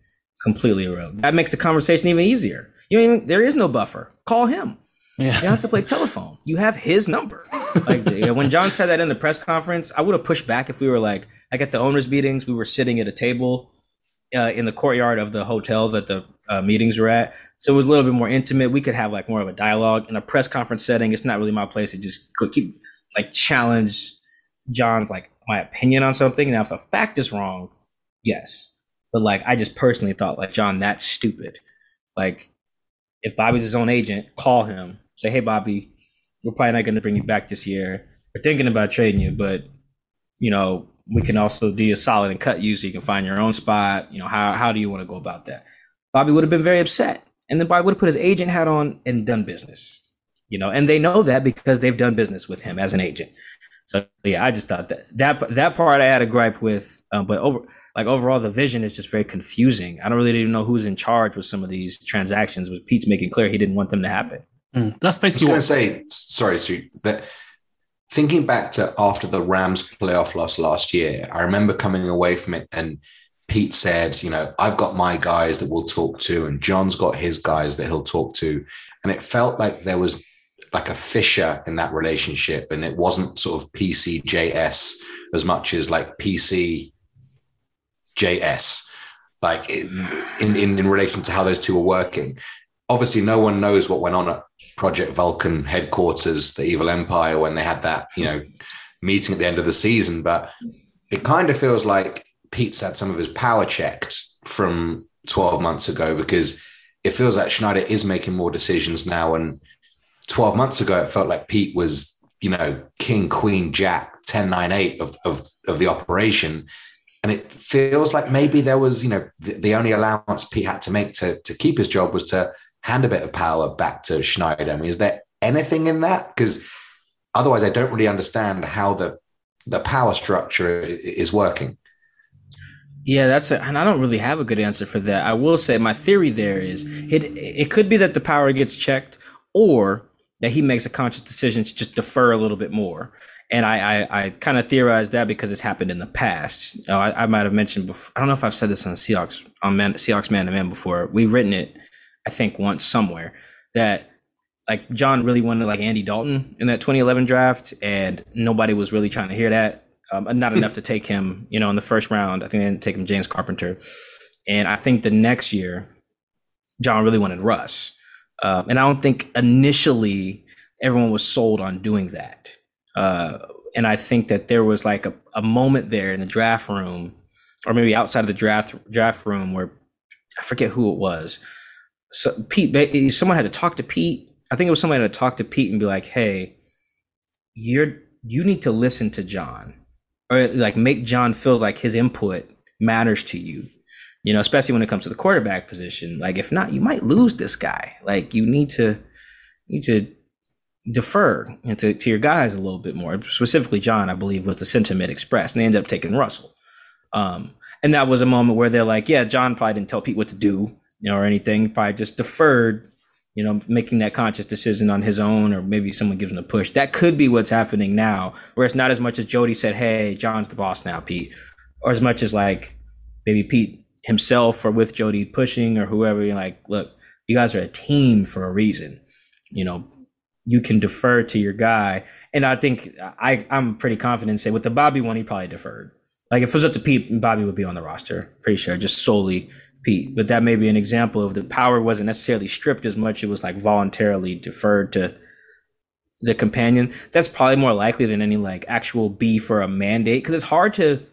Completely irrelevant. That makes the conversation even easier. You even there is no buffer. Call him. Yeah. You don't have to play telephone. You have his number. Like when John said that in the press conference, I would have pushed back if we were like, like at the owners' meetings, we were sitting at a table uh, in the courtyard of the hotel that the uh, meetings were at. So it was a little bit more intimate. We could have like more of a dialogue in a press conference setting. It's not really my place to just keep like challenge John's like my opinion on something. Now, if a fact is wrong, yes, but like I just personally thought like John, that's stupid. Like if Bobby's his own agent, call him, say, hey Bobby, we're probably not going to bring you back this year. We're thinking about trading you, but you know we can also do a solid and cut you so you can find your own spot. You know, how, how do you want to go about that? Bobby would have been very upset. And then Bobby would have put his agent hat on and done business. You know, and they know that because they've done business with him as an agent. So yeah, I just thought that that that part I had a gripe with, um, but over like overall the vision is just very confusing. I don't really even know who's in charge with some of these transactions. With Pete's making clear he didn't want them to happen. Mm, that's basically. I was going to say, sorry, Stu, that thinking back to after the Rams playoff loss last year, I remember coming away from it and Pete said, you know, I've got my guys that we'll talk to, and John's got his guys that he'll talk to. And it felt like there was like a fissure in that relationship. And it wasn't sort of PCJS as much as like PCJS, like in, in, in relation to how those two were working. Obviously, no one knows what went on at Project Vulcan headquarters, the Evil Empire, when they had that, you know, meeting at the end of the season. But it kind of feels like Pete's had some of his power checked from 12 months ago because it feels like Schneider is making more decisions now. And 12 months ago, it felt like Pete was, you know, king, queen, jack, 10, 9, 8 of, of, of the operation. And it feels like maybe there was, you know, the, the only allowance Pete had to make to, to keep his job was to hand a bit of power back to Schneider? I mean, is there anything in that? Because otherwise, I don't really understand how the the power structure is working. Yeah, that's a, and I don't really have a good answer for that. I will say my theory there is it it could be that the power gets checked, or that he makes a conscious decision to just defer a little bit more. And I I, I kind of theorize that because it's happened in the past. Know, I, I might have mentioned before. I don't know if I've said this on Seahawks on man, Seahawks man to man before. We've written it I think once somewhere that like John really wanted like Andy Dalton in that 2011 draft, and nobody was really trying to hear that. Um, not enough to take him, you know, in the first round. I think they didn't take him James Carpenter, and I think the next year, John really wanted Russ, uh, and I don't think initially everyone was sold on doing that. Uh, and I think that there was like a, a moment there in the draft room, or maybe outside of the draft draft room, where I forget who it was, so Pete, someone had to talk to Pete. I think it was someone had to talk to Pete and be like, "Hey, you're you need to listen to John, or like make John feels like his input matters to you." You know, especially when it comes to the quarterback position. Like, if not, you might lose this guy. Like, you need to need to defer to, to your guys a little bit more. Specifically, John, I believe, was the sentiment expressed, and they ended up taking Russell. Um, and that was a moment where they're like, "Yeah, John probably didn't tell Pete what to do." Know, or anything. Probably just deferred, you know, making that conscious decision on his own, or maybe someone gives him a push. That could be what's happening now, where it's not as much as Jody said, "Hey, John's the boss now, Pete," or as much as like maybe Pete himself or with Jody pushing or whoever. You're like, look, you guys are a team for a reason. You know, you can defer to your guy, and I think I I'm pretty confident. Say with the Bobby one, he probably deferred. Like if it was up to Pete, Bobby would be on the roster, pretty sure, just solely Pete, but that may be an example of the power wasn't necessarily stripped as much; it was like voluntarily deferred to the companion. That's probably more likely than any like actual beef for a mandate because it's hard to.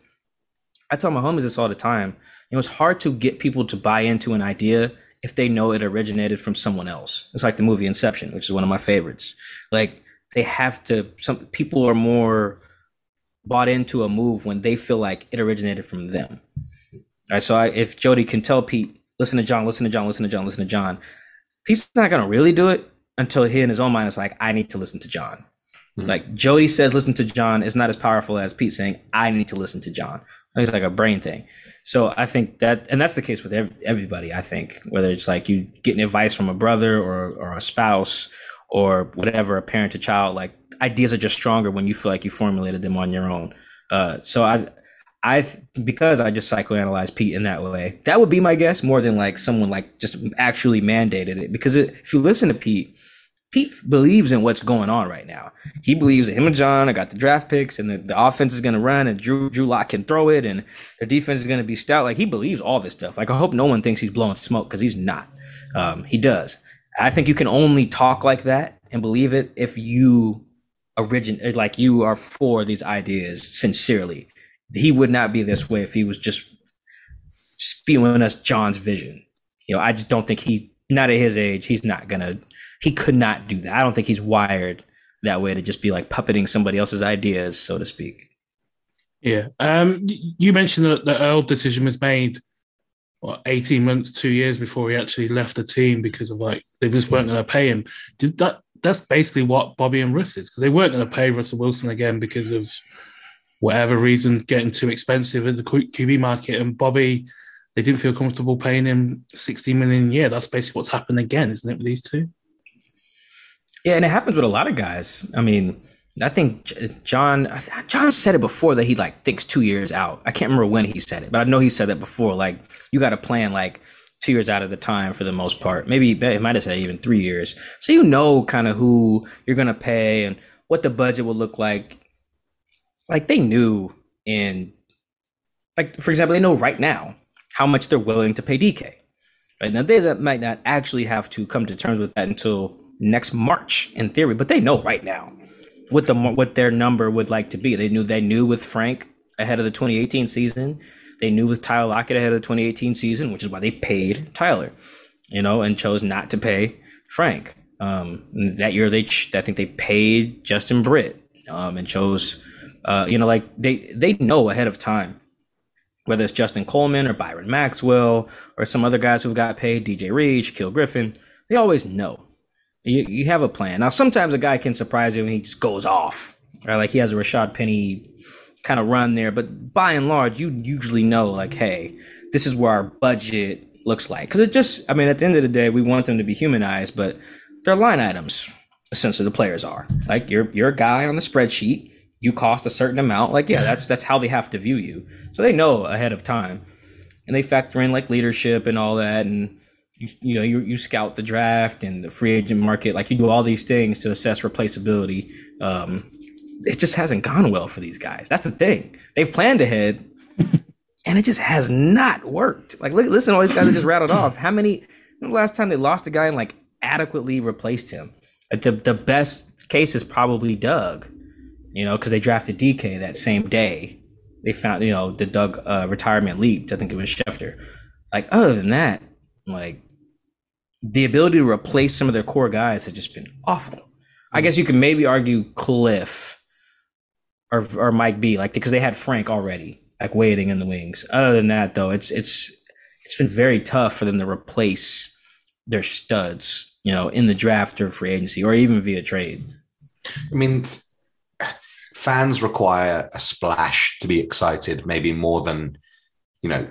I tell my homies this all the time. It was hard to get people to buy into an idea if they know it originated from someone else. It's like the movie Inception, which is one of my favorites. Like they have to. Some people are more bought into a move when they feel like it originated from them. All right. So I, if Jody can tell Pete, listen to John, listen to John, listen to John, listen to John, Pete's not gonna really do it until he in his own mind is like, I need to listen to John. Mm-hmm. Like Jody says, listen to John is not as powerful as Pete saying, I need to listen to John. It's like a brain thing. So I think that, and that's the case with everybody. I think whether it's like you getting advice from a brother or or a spouse or whatever, a parent to child, like ideas are just stronger when you feel like you formulated them on your own. Uh, so I, I because I just psychoanalyze Pete in that way. That would be my guess more than like someone like just actually mandated it. Because it, if you listen to Pete, Pete believes in what's going on right now. He believes that him and John I got the draft picks and the, the offense is going to run and Drew Drew Lock can throw it and the defense is going to be stout. Like he believes all this stuff. Like I hope no one thinks he's blowing smoke because he's not. Um, he does. I think you can only talk like that and believe it if you origin like you are for these ideas sincerely. He would not be this way if he was just spewing us John's vision. You know, I just don't think he not at his age, he's not gonna he could not do that. I don't think he's wired that way to just be like puppeting somebody else's ideas, so to speak. Yeah. Um, you mentioned that the Earl decision was made what, 18 months, two years before he actually left the team because of like they just weren't going to pay him. Did that? That's basically what Bobby and Russ is because they weren't going to pay Russell Wilson again because of whatever reason getting too expensive in the QB market. And Bobby, they didn't feel comfortable paying him 60 million a year. That's basically what's happened again, isn't it, with these two? Yeah, and it happens with a lot of guys. I mean, I think John John said it before that he like thinks two years out. I can't remember when he said it, but I know he said that before. Like you got to plan like two years out of the time for the most part. Maybe it might have said even three years. So you know kind of who you're gonna pay and what the budget will look like. Like they knew in like for example, they know right now how much they're willing to pay DK. Right now, they that might not actually have to come to terms with that until next March in theory, but they know right now what the what their number would like to be. They knew they knew with Frank ahead of the 2018 season. They knew with Tyler Lockett ahead of the 2018 season, which is why they paid Tyler, you know, and chose not to pay Frank. Um, that year, they I think they paid Justin Britt um, and chose, uh, you know, like they they know ahead of time whether it's Justin Coleman or Byron Maxwell or some other guys who've got paid, DJ Reed, Shaquill Griffin. They always know. You, you have a plan. Now, sometimes a guy can surprise you and he just goes off, right? Like he has a Rashad Penny kind of run there, but by and large, you usually know, like, hey, this is where our budget looks like. Because it just, I mean, at the end of the day, we want them to be humanized, but they're line items. Essentially, the players are like you're you're a guy on the spreadsheet. You cost a certain amount. Like, yeah, that's that's how they have to view you. So they know ahead of time, and they factor in like leadership and all that, and you, you know you, you scout the draft and the free agent market. Like you do all these things to assess replaceability. Um, it just hasn't gone well for these guys. That's the thing. They've planned ahead and it just has not worked. Like look, listen all these guys that just rattled off. How many the last time they lost a guy and like adequately replaced him? The, the best case is probably doug you know because they drafted dk that same day they found you know the doug uh, retirement leaked i think it was schefter like other than that like the ability to replace some of their core guys has just been awful. I guess you could maybe argue Cliff or or Mike B, like because they had Frank already, like waiting in the wings. Other than that, though, it's it's it's been very tough for them to replace their studs, you know, in the draft or free agency or even via trade. I mean, fans require a splash to be excited, maybe more than you know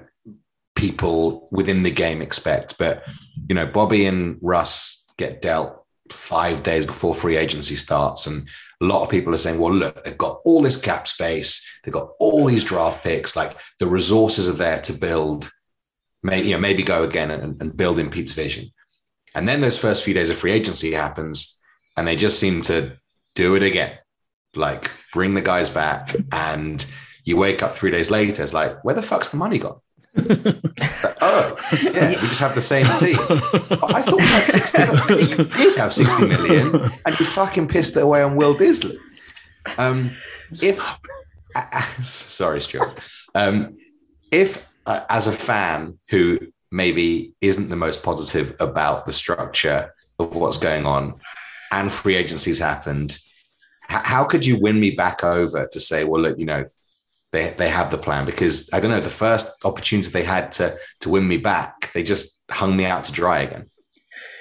people within the game expect. But you know, Bobby and Russ get dealt five days before free agency starts, and a lot of people are saying, "Well, look, they've got all this cap space, they've got all these draft picks, like the resources are there to build." Maybe you know, maybe go again and, and build in Pete's vision. And then those first few days of free agency happens, and they just seem to do it again, like bring the guys back, and you wake up three days later, it's like, where the fuck's the money gone? oh, yeah, we just have the same team. I thought we had 60 million. You did have 60 million, and you fucking pissed it away on Will Dissly. Um, if, sorry, Stuart. Um, if, uh, as a fan who maybe isn't the most positive about the structure of what's going on, and free agencies happened, how could you win me back over to say, well, look, you know, they they have the plan because I don't know the first opportunity they had to to win me back, they just hung me out to dry again.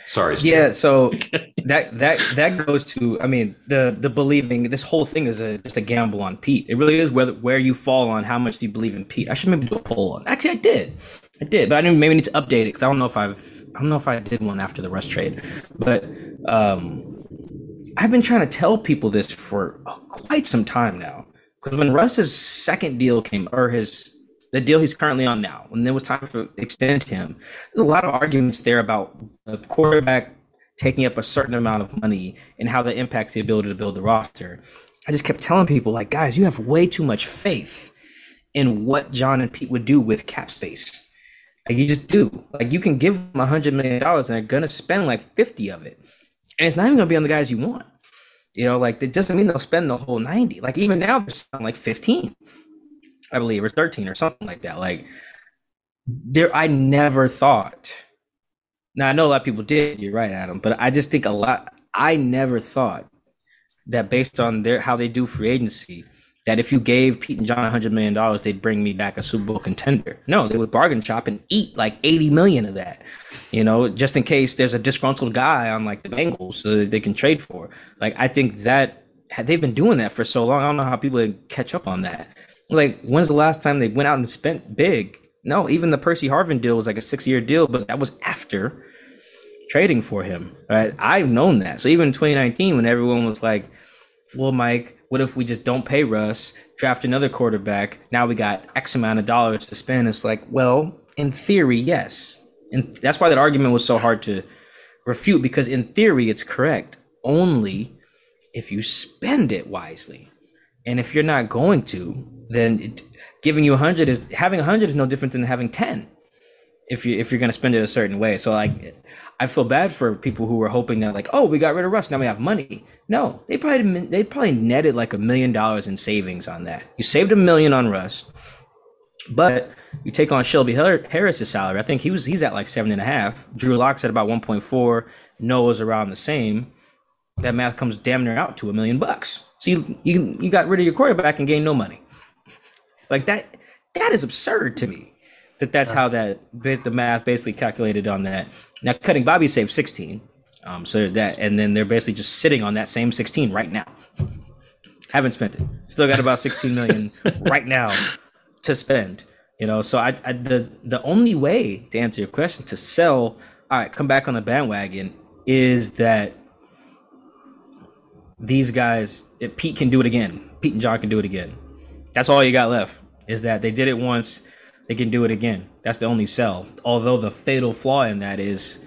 Sorry. Yeah, so that that that goes to I mean the the believing this whole thing is a just a gamble on Pete. It really is whether where you fall on how much do you believe in Pete. I should maybe do a poll on. Actually, I did, I did, but I didn't maybe need to update it because I don't know if I've I don't know if I did one after the Russ trade, but um, I've been trying to tell people this for uh, quite some time now. Because when Russ's second deal came, or his the deal he's currently on now, when there was time to extend him, there's a lot of arguments there about the quarterback taking up a certain amount of money and how that impacts the ability to build the roster. I just kept telling people, like, guys, you have way too much faith in what John and Pete would do with cap space. Like you just do. Like you can give them a hundred million dollars and they're gonna spend like fifty of it, and it's not even gonna be on the guys you want. You know, like it doesn't mean they'll spend the whole 90. Like even now they're like 15, I believe, or 13 or something like that. Like there I never thought. Now I know a lot of people did, you're right, Adam, but I just think a lot I never thought that based on their how they do free agency, that if you gave Pete and John $100 million, they'd bring me back a Super Bowl contender. No, they would bargain shop and eat like 80 million of that, you know, just in case there's a disgruntled guy on like the Bengals so that they can trade for. Like, I think that they've been doing that for so long. I don't know how people catch up on that. Like, when's the last time they went out and spent big? No, even the Percy Harvin deal was like a six year deal, but that was after trading for him. Right? I've known that. So even in 2019, when everyone was like, well, Mike, what if we just don't pay Russ, draft another quarterback? Now we got X amount of dollars to spend. It's like, well, in theory, yes. And that's why that argument was so hard to refute because in theory, it's correct only if you spend it wisely. And if you're not going to, then it, giving you 100 is having 100 is no different than having 10 if you if you're going to spend it a certain way. So like I feel bad for people who were hoping that like, oh, we got rid of Russ, now we have money. No, they probably they probably netted like a million dollars in savings on that. You saved a million on Russ, but you take on Shelby Harris's salary. I think he was he's at like seven and a half. Drew Lock's at about one point four. Noah's around the same. That math comes damn near out to a million bucks. So you you you got rid of your quarterback and gained no money. Like that that is absurd to me that that's how that the math basically calculated on that. Now cutting Bobby saved 16. Um, so that and then they're basically just sitting on that same 16 right now. Haven't spent it. Still got about 16 million right now to spend. You know, so I, I the the only way to answer your question to sell, all right, come back on the bandwagon is that these guys, Pete can do it again. Pete and John can do it again. That's all you got left. Is that they did it once they can do it again. That's the only sell. Although the fatal flaw in that is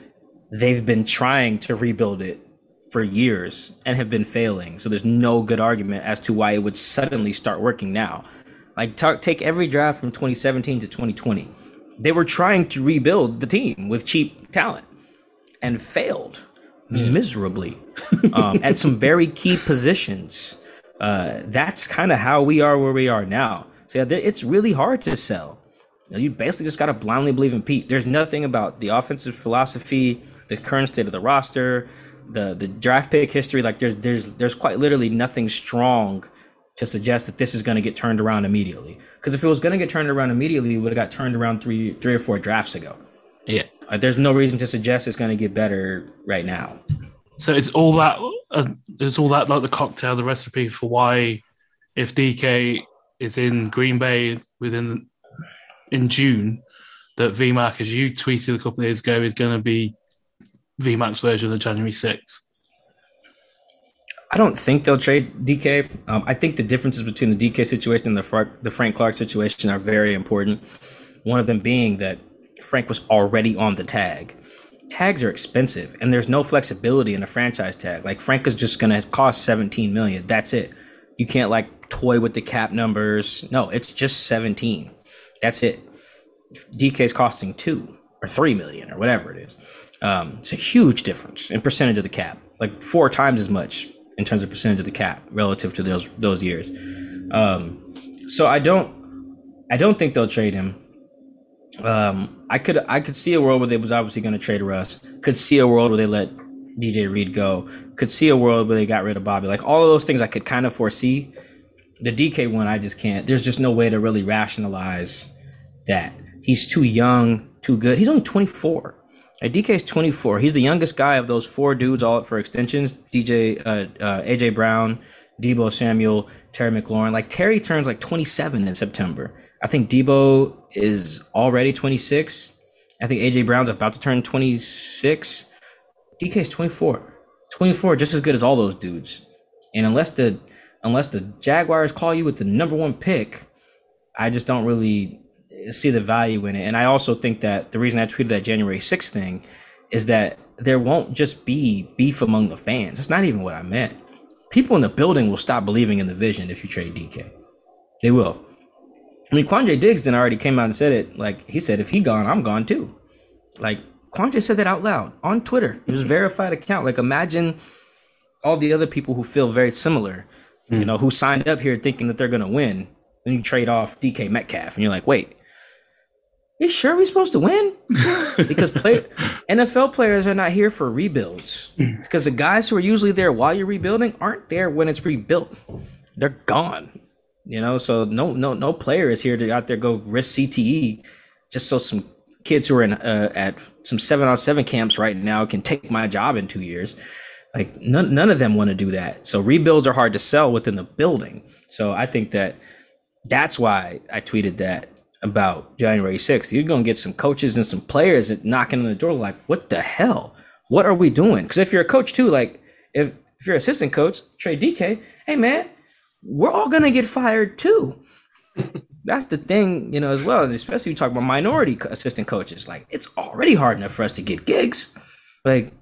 they've been trying to rebuild it for years and have been failing. So there's no good argument as to why it would suddenly start working now. Like talk, take every draft from 2017 to 2020. They were trying to rebuild the team with cheap talent and failed yeah. miserably um, at some very key positions. Uh, that's kind of how we are where we are now. So yeah, it's really hard to sell you basically just got to blindly believe in Pete. There's nothing about the offensive philosophy, the current state of the roster, the the draft pick history. Like there's there's there's quite literally nothing strong to suggest that this is going to get turned around immediately. Because if it was going to get turned around immediately, it would have got turned around three three or four drafts ago. Yeah, like, there's no reason to suggest it's going to get better right now. So it's all that uh, it's all that like the cocktail, the recipe for why if DK is in Green Bay within in June that VMAC, as you tweeted a couple of days ago, is going to be VMAC's version of January 6th? I don't think they'll trade DK. Um, I think the differences between the DK situation and the, Fra- the Frank Clark situation are very important. One of them being that Frank was already on the tag. Tags are expensive, and there's no flexibility in a franchise tag. Like Frank is just going to cost 17 million. That's it. You can't like toy with the cap numbers. No, it's just 17. That's it. DK is costing two or three million or whatever it is. Um, it's a huge difference in percentage of the cap, like four times as much in terms of percentage of the cap relative to those those years. Um, so I don't, I don't think they'll trade him. Um, I could I could see a world where they was obviously going to trade Russ. Could see a world where they let DJ Reed go. Could see a world where they got rid of Bobby. Like all of those things I could kind of foresee. The DK one, I just can't. There's just no way to really rationalize that. He's too young, too good. He's only 24. Like DK is 24. He's the youngest guy of those four dudes all up for extensions. DJ, uh, uh, AJ Brown, Deebo Samuel, Terry McLaurin. Like Terry turns like 27 in September. I think Deebo is already 26. I think AJ Brown's about to turn 26. DK is 24. 24, just as good as all those dudes. And unless the unless the Jaguars call you with the number one pick, I just don't really see the value in it. And I also think that the reason I tweeted that January 6th thing is that there won't just be beef among the fans. That's not even what I meant. People in the building will stop believing in the vision if you trade DK. They will. I mean, Quandre Diggs then already came out and said it. Like he said, if he gone, I'm gone too. Like Quandre said that out loud on Twitter. It was a verified account. Like imagine all the other people who feel very similar, you hmm. know, who signed up here thinking that they're gonna win. Then you trade off DK Metcalf, and you're like, wait, you sure we're supposed to win? because play, NFL players are not here for rebuilds. Because the guys who are usually there while you're rebuilding aren't there when it's rebuilt. They're gone. You know, so no no no player is here to out there go risk CTE just so some kids who are in uh, at some seven on seven camps right now can take my job in two years. Like none none of them want to do that. So rebuilds are hard to sell within the building. So I think that that's why I tweeted that about January 6th. You're going to get some coaches and some players knocking on the door like, what the hell? What are we doing? Because if you're a coach too, like if, if you're assistant coach, trade DK, hey man, we're all going to get fired too. That's the thing, you know, as well. Especially you talk about minority assistant coaches. Like it's already hard enough for us to get gigs. Like,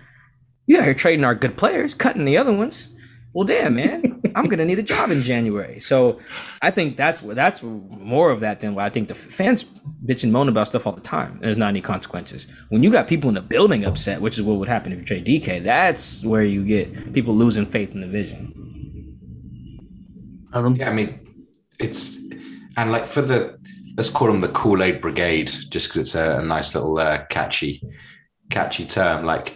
yeah, you're trading our good players, cutting the other ones well, damn, man, I'm gonna need a job in January. So I think that's that's more of that than what I think the fans bitch and moan about stuff all the time. There's not any consequences. When you got people in the building upset, which is what would happen if you trade DK, that's where you get people losing faith in the vision. Yeah, I mean, it's and like for the let's call them the Kool Aid Brigade, just because it's a, a, nice little uh, catchy, catchy term. Like,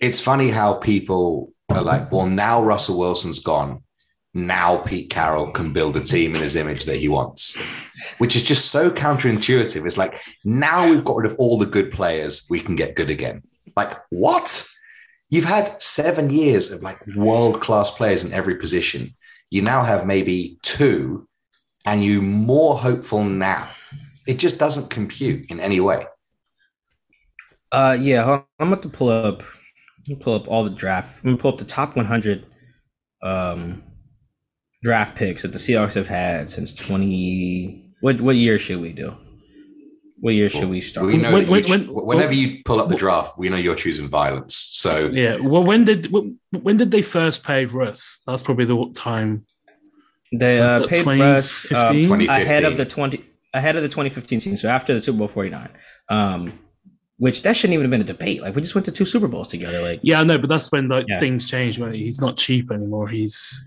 it's funny how people are like, well, now Russell Wilson's gone. Now Pete Carroll can build a team in his image that he wants, which is just so counterintuitive. It's like, now we've got rid of all the good players, we can get good again. Like, what? You've had seven years of like world class players in every position. You now have maybe two, and you're more hopeful now. It just doesn't compute in any way. Uh, yeah, I'm about to pull up pull up all the draft. I'm gonna pull up the top 100 um, draft picks that the Seahawks have had since 20. What what year should we do? What year should we start? We know when, when, when, whenever you pull up the draft, we know you're choosing violence. So yeah. Well, when did when did they first pay Russ? That's probably the time. They uh, paid Russ um, ahead of the 20 ahead of the 2015 season. So after the Super Bowl 49. Um, which that shouldn't even have been a debate. Like we just went to two Super Bowls together. Like yeah, I know, but that's when like yeah. things changed. Right? He's not cheap anymore. He's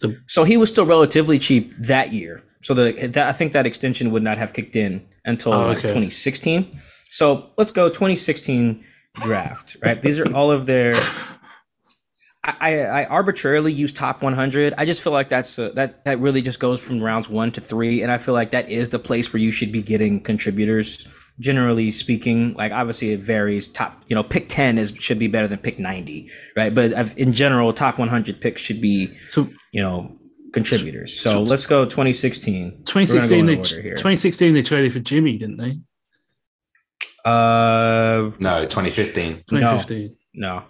the... so he was still relatively cheap that year. So the that, I think that extension would not have kicked in until oh, okay. 2016. So let's go 2016 draft. Right, these are all of their. I, I, arbitrarily use top 100. I just feel like that's a, that that really just goes from rounds one to three, and I feel like that is the place where you should be getting contributors generally speaking like obviously it varies. Top you know pick 10 is should be better than pick 90 right? But in general top 100 picks should be so you know contributors. So, so let's go 2016 2016 go they, 2016 they traded for jimmy didn't they? Uh no 2015 2015 no, no.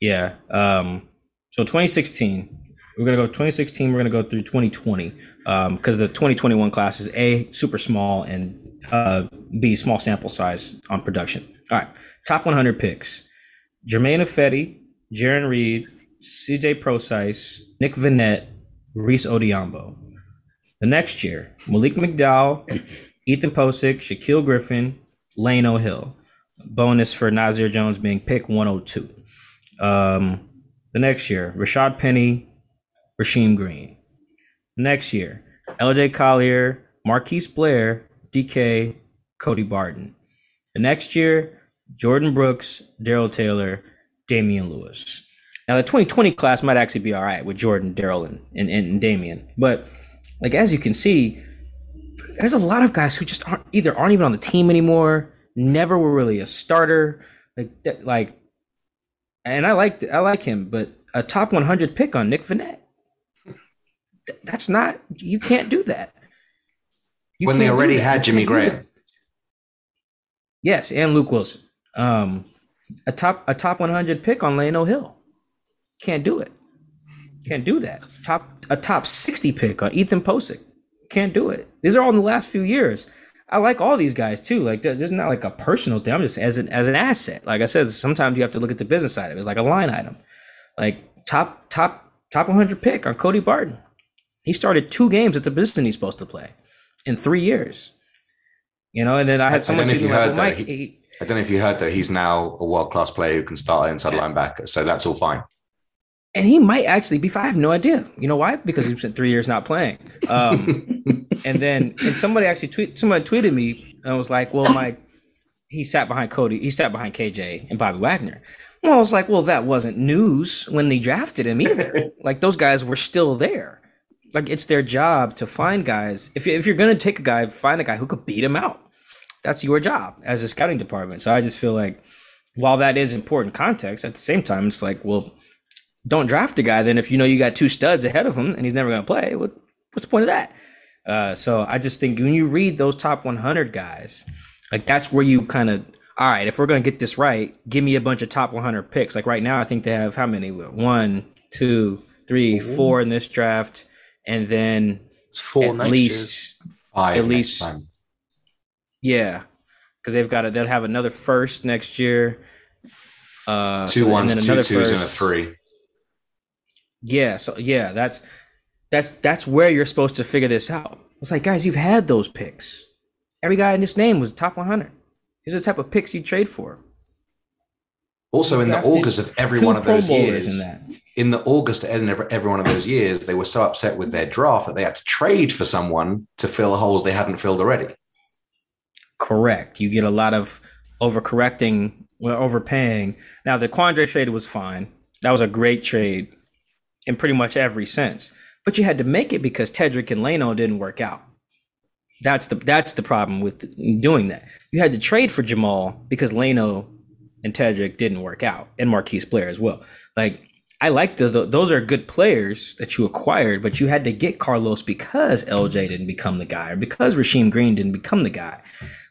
yeah um so 2016 we're gonna go 2016 we're gonna go through 2020 um because the 2021 class is a super small and uh, be small sample size on production. All right, top 100 picks: Germain Ifedi, Jarran Reed, C.J. Prosise, Nick Vannett, Rees Odhiambo. The next year, Malik McDowell, Ethan Pocic, Shaquill Griffin, Lano Hill. Bonus for Nazair Jones being pick 102. Um, the next year, Rashad Penny, Rasheem Green. Next year, LJ Collier, Marquise Blair, DK, Cody Barton. The next year, Jordyn Brooks, Darrell Taylor, Damien Lewis. Now the 2020 class might actually be all right with Jordan, Daryl, and, and, and Damian. But like as you can see, there's a lot of guys who just aren't either aren't even on the team anymore, never were really a starter. Like that, like and I like I like him, but a top 100 pick on Nick Vannett. That's not you can't do that. You when they already had Jimmy Graham. Yes, and Luke Wilson. Um, a top a top 100 pick on Lano Hill. Can't do it. Can't do that. Top a top 60 pick on Ethan Pocic. Can't do it. These are all in the last few years. I like all these guys too. Like this is not like a personal thing. I'm just as an as an asset. Like I said, sometimes you have to look at the business side of it. It's like a line item. Like top top top 100 pick on Cody Barton. He started two games at the position he's supposed to play in three years. You know, and then I had someone I, like, well, Mike. He, I don't know if you heard that he's now a world class player who can start inside yeah. linebacker. So that's all fine. And he might actually be. I have no idea. You know why? Because he spent three years not playing. Um, and then and somebody actually tweet somebody tweeted me and was like, "Well, Mike, he sat behind Cody. He sat behind KJ and Bobby Wagner." Well, I was like, "Well, that wasn't news when they drafted him either. like those guys were still there. Like it's their job to find guys. If if you're gonna take a guy, find a guy who could beat him out. That's your job as a scouting department. So I just feel like while that is important context, at the same time, it's like, well, don't draft a guy then if you know you got two studs ahead of him and he's never gonna play. What what's the point of that? Uh, so I just think when you read those top 100 guys, like that's where you kind of all right. If we're gonna get this right, give me a bunch of top 100 picks. Like right now, I think they have how many? One, two, three, four in this draft, and then it's four at least five at least time. yeah, because they've got it. They'll have another first next year. Uh, two so, ones, two twos, first. and a three. Yeah, so yeah, that's that's that's where you're supposed to figure this out. It's like, guys, you've had those picks. Every guy in this name was top 100. These are the type of picks you trade for. Also, in the August of every one of those years, in, in, the August of every, one of those years, they were so upset with their draft that they had to trade for someone to fill holes they hadn't filled already. Correct. You get a lot of overcorrecting, well, overpaying. Now, the Quandre trade was fine. That was a great trade in pretty much every sense but you had to make it because Tedric and Lano didn't work out. That's the that's the problem with doing that. You had to trade for Jamal because Lano and Tedric didn't work out, and Marquise Blair as well. Like I like the, the, those are good players that you acquired, but you had to get Carlos because LJ didn't become the guy, or because Rasheem Green didn't become the guy.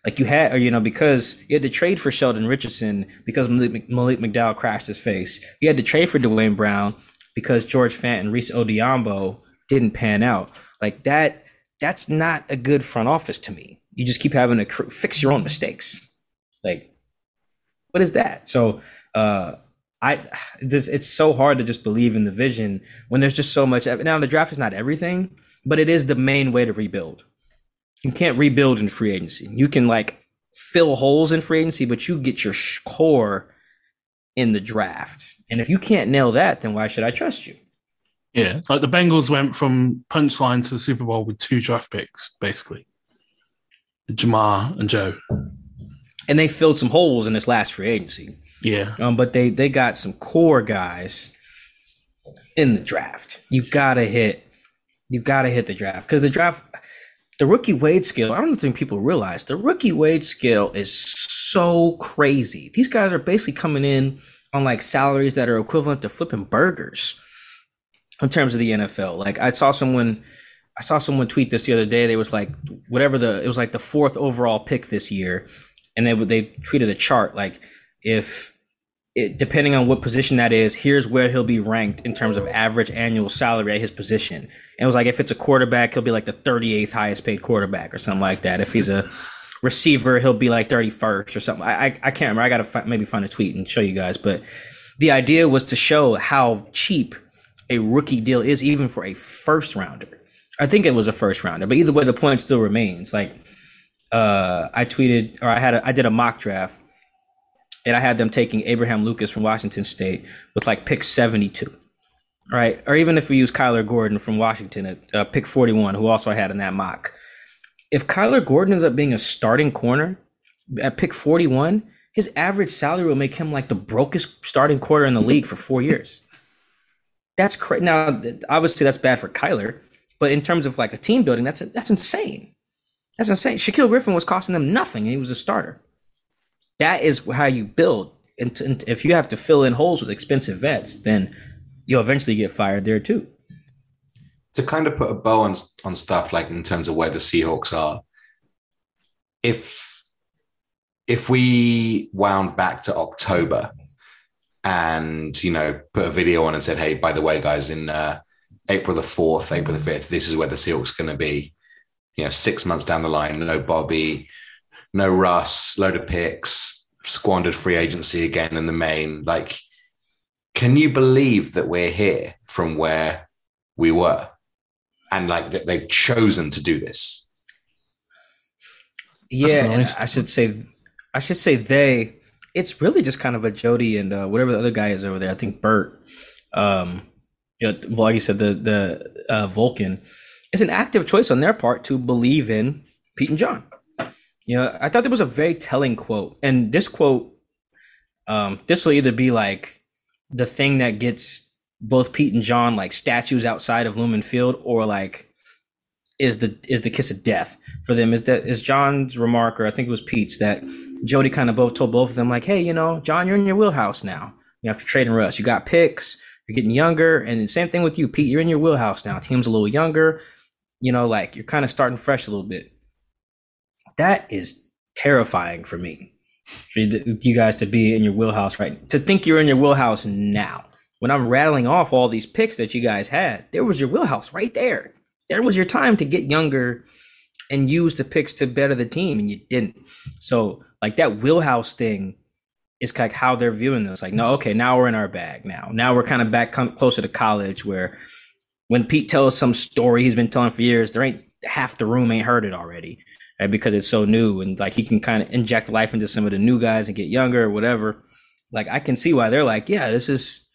Like you had, or you know, because you had to trade for Sheldon Richardson because Malik, Malik McDowell crashed his face. You had to trade for Duane Brown because George Fant and Rees Odhiambo didn't pan out. Like that, that's not a good front office to me. You just keep having to fix your own mistakes. Like, what is that? So, uh, I this it's so hard to just believe in the vision when there's just so much. Now the draft is not everything, but it is the main way to rebuild. You can't rebuild in free agency. You can like fill holes in free agency, but you get your core in the draft. And if you can't nail that, then why should I trust you? Yeah, like the Bengals went from punchline to the Super Bowl with two draft picks, basically. Ja'Marr and Joe. And they filled some holes in this last free agency. Yeah. Um, but they they got some core guys in the draft. You gotta hit you gotta hit the draft. Because the draft the rookie wage scale, I don't think people realize the rookie wage scale is so crazy. These guys are basically coming in on like salaries that are equivalent to flipping burgers in terms of the NFL. Like I saw someone I saw someone tweet this the other day. They was like whatever the it was like the fourth overall pick this year, and they they tweeted a chart like if it, depending on what position that is, here's where he'll be ranked in terms of average annual salary at his position. And it was like if it's a quarterback, he'll be like the 38th highest paid quarterback or something like that. If he's a receiver, he'll be like 31st or something. I I, I can't remember. I got to maybe find a tweet and show you guys. But the idea was to show how cheap a rookie deal is, even for a first rounder. I think it was a first rounder, but either way, the point still remains. Like, uh, I tweeted or I had a, I did a mock draft, and I had them taking Abraham Lucas from Washington State with like pick seventy two, right? Or even if we use Kyler Gordon from Washington at uh, pick forty one, who also I had in that mock. If Kyler Gordon ends up being a starting corner at pick forty one, his average salary will make him like the brokest starting quarter in the league for four years. That's crazy. Now, obviously, that's bad for Kyler, but in terms of like a team building, that's that's insane. That's insane. Shaquill Griffin was costing them nothing, and he was a starter. That is how you build. And, if you have to fill in holes with expensive vets, then you'll eventually get fired there too. To kind of put a bow on on stuff like in terms of where the Seahawks are, if if we wound back to October and you know put a video on and said, "Hey, by the way, guys, in uh, April the fourth, April the fifth, this is where the Seahawks going to be." You know, six months down the line, no Bobby, no Russ, load of picks, squandered free agency again in the main. Like, can you believe that we're here from where we were, and like that they've chosen to do this? Yeah, nice. I should say, I should say they. It's really just kind of a Jody and uh, whatever the other guy is over there. I think Bert. Um, yeah, well, like you said, the the uh, Vulcan. It's an active choice on their part to believe in Pete and John. You know, I thought there was a very telling quote, and this quote, um, this will either be like the thing that gets both Pete and John like statues outside of Lumen Field, or like is the is the kiss of death for them. Is that is John's remark, or I think it was Pete's that Jody kind of both told both of them like, hey, you know, John, you're in your wheelhouse now. You have to trade and Russ. You got picks. You're getting younger, and same thing with you, Pete. You're in your wheelhouse now. Team's a little younger. You know, like you're kind of starting fresh a little bit. That is terrifying for me. For you guys to be in your wheelhouse, right? To think you're in your wheelhouse now. When I'm rattling off all these picks that you guys had, there was your wheelhouse right there there was your time to get younger and use the picks to better the team, and you didn't. So like that wheelhouse thing is like how they're viewing this. Like, no, okay, now we're in our bag. Now, now we're kind of back closer to college, where when Pete tells some story he's been telling for years, there ain't half the room ain't heard it already, right? Because it's so new, and like he can kind of inject life into some of the new guys and get younger or whatever. Like I can see why they're like, yeah, this is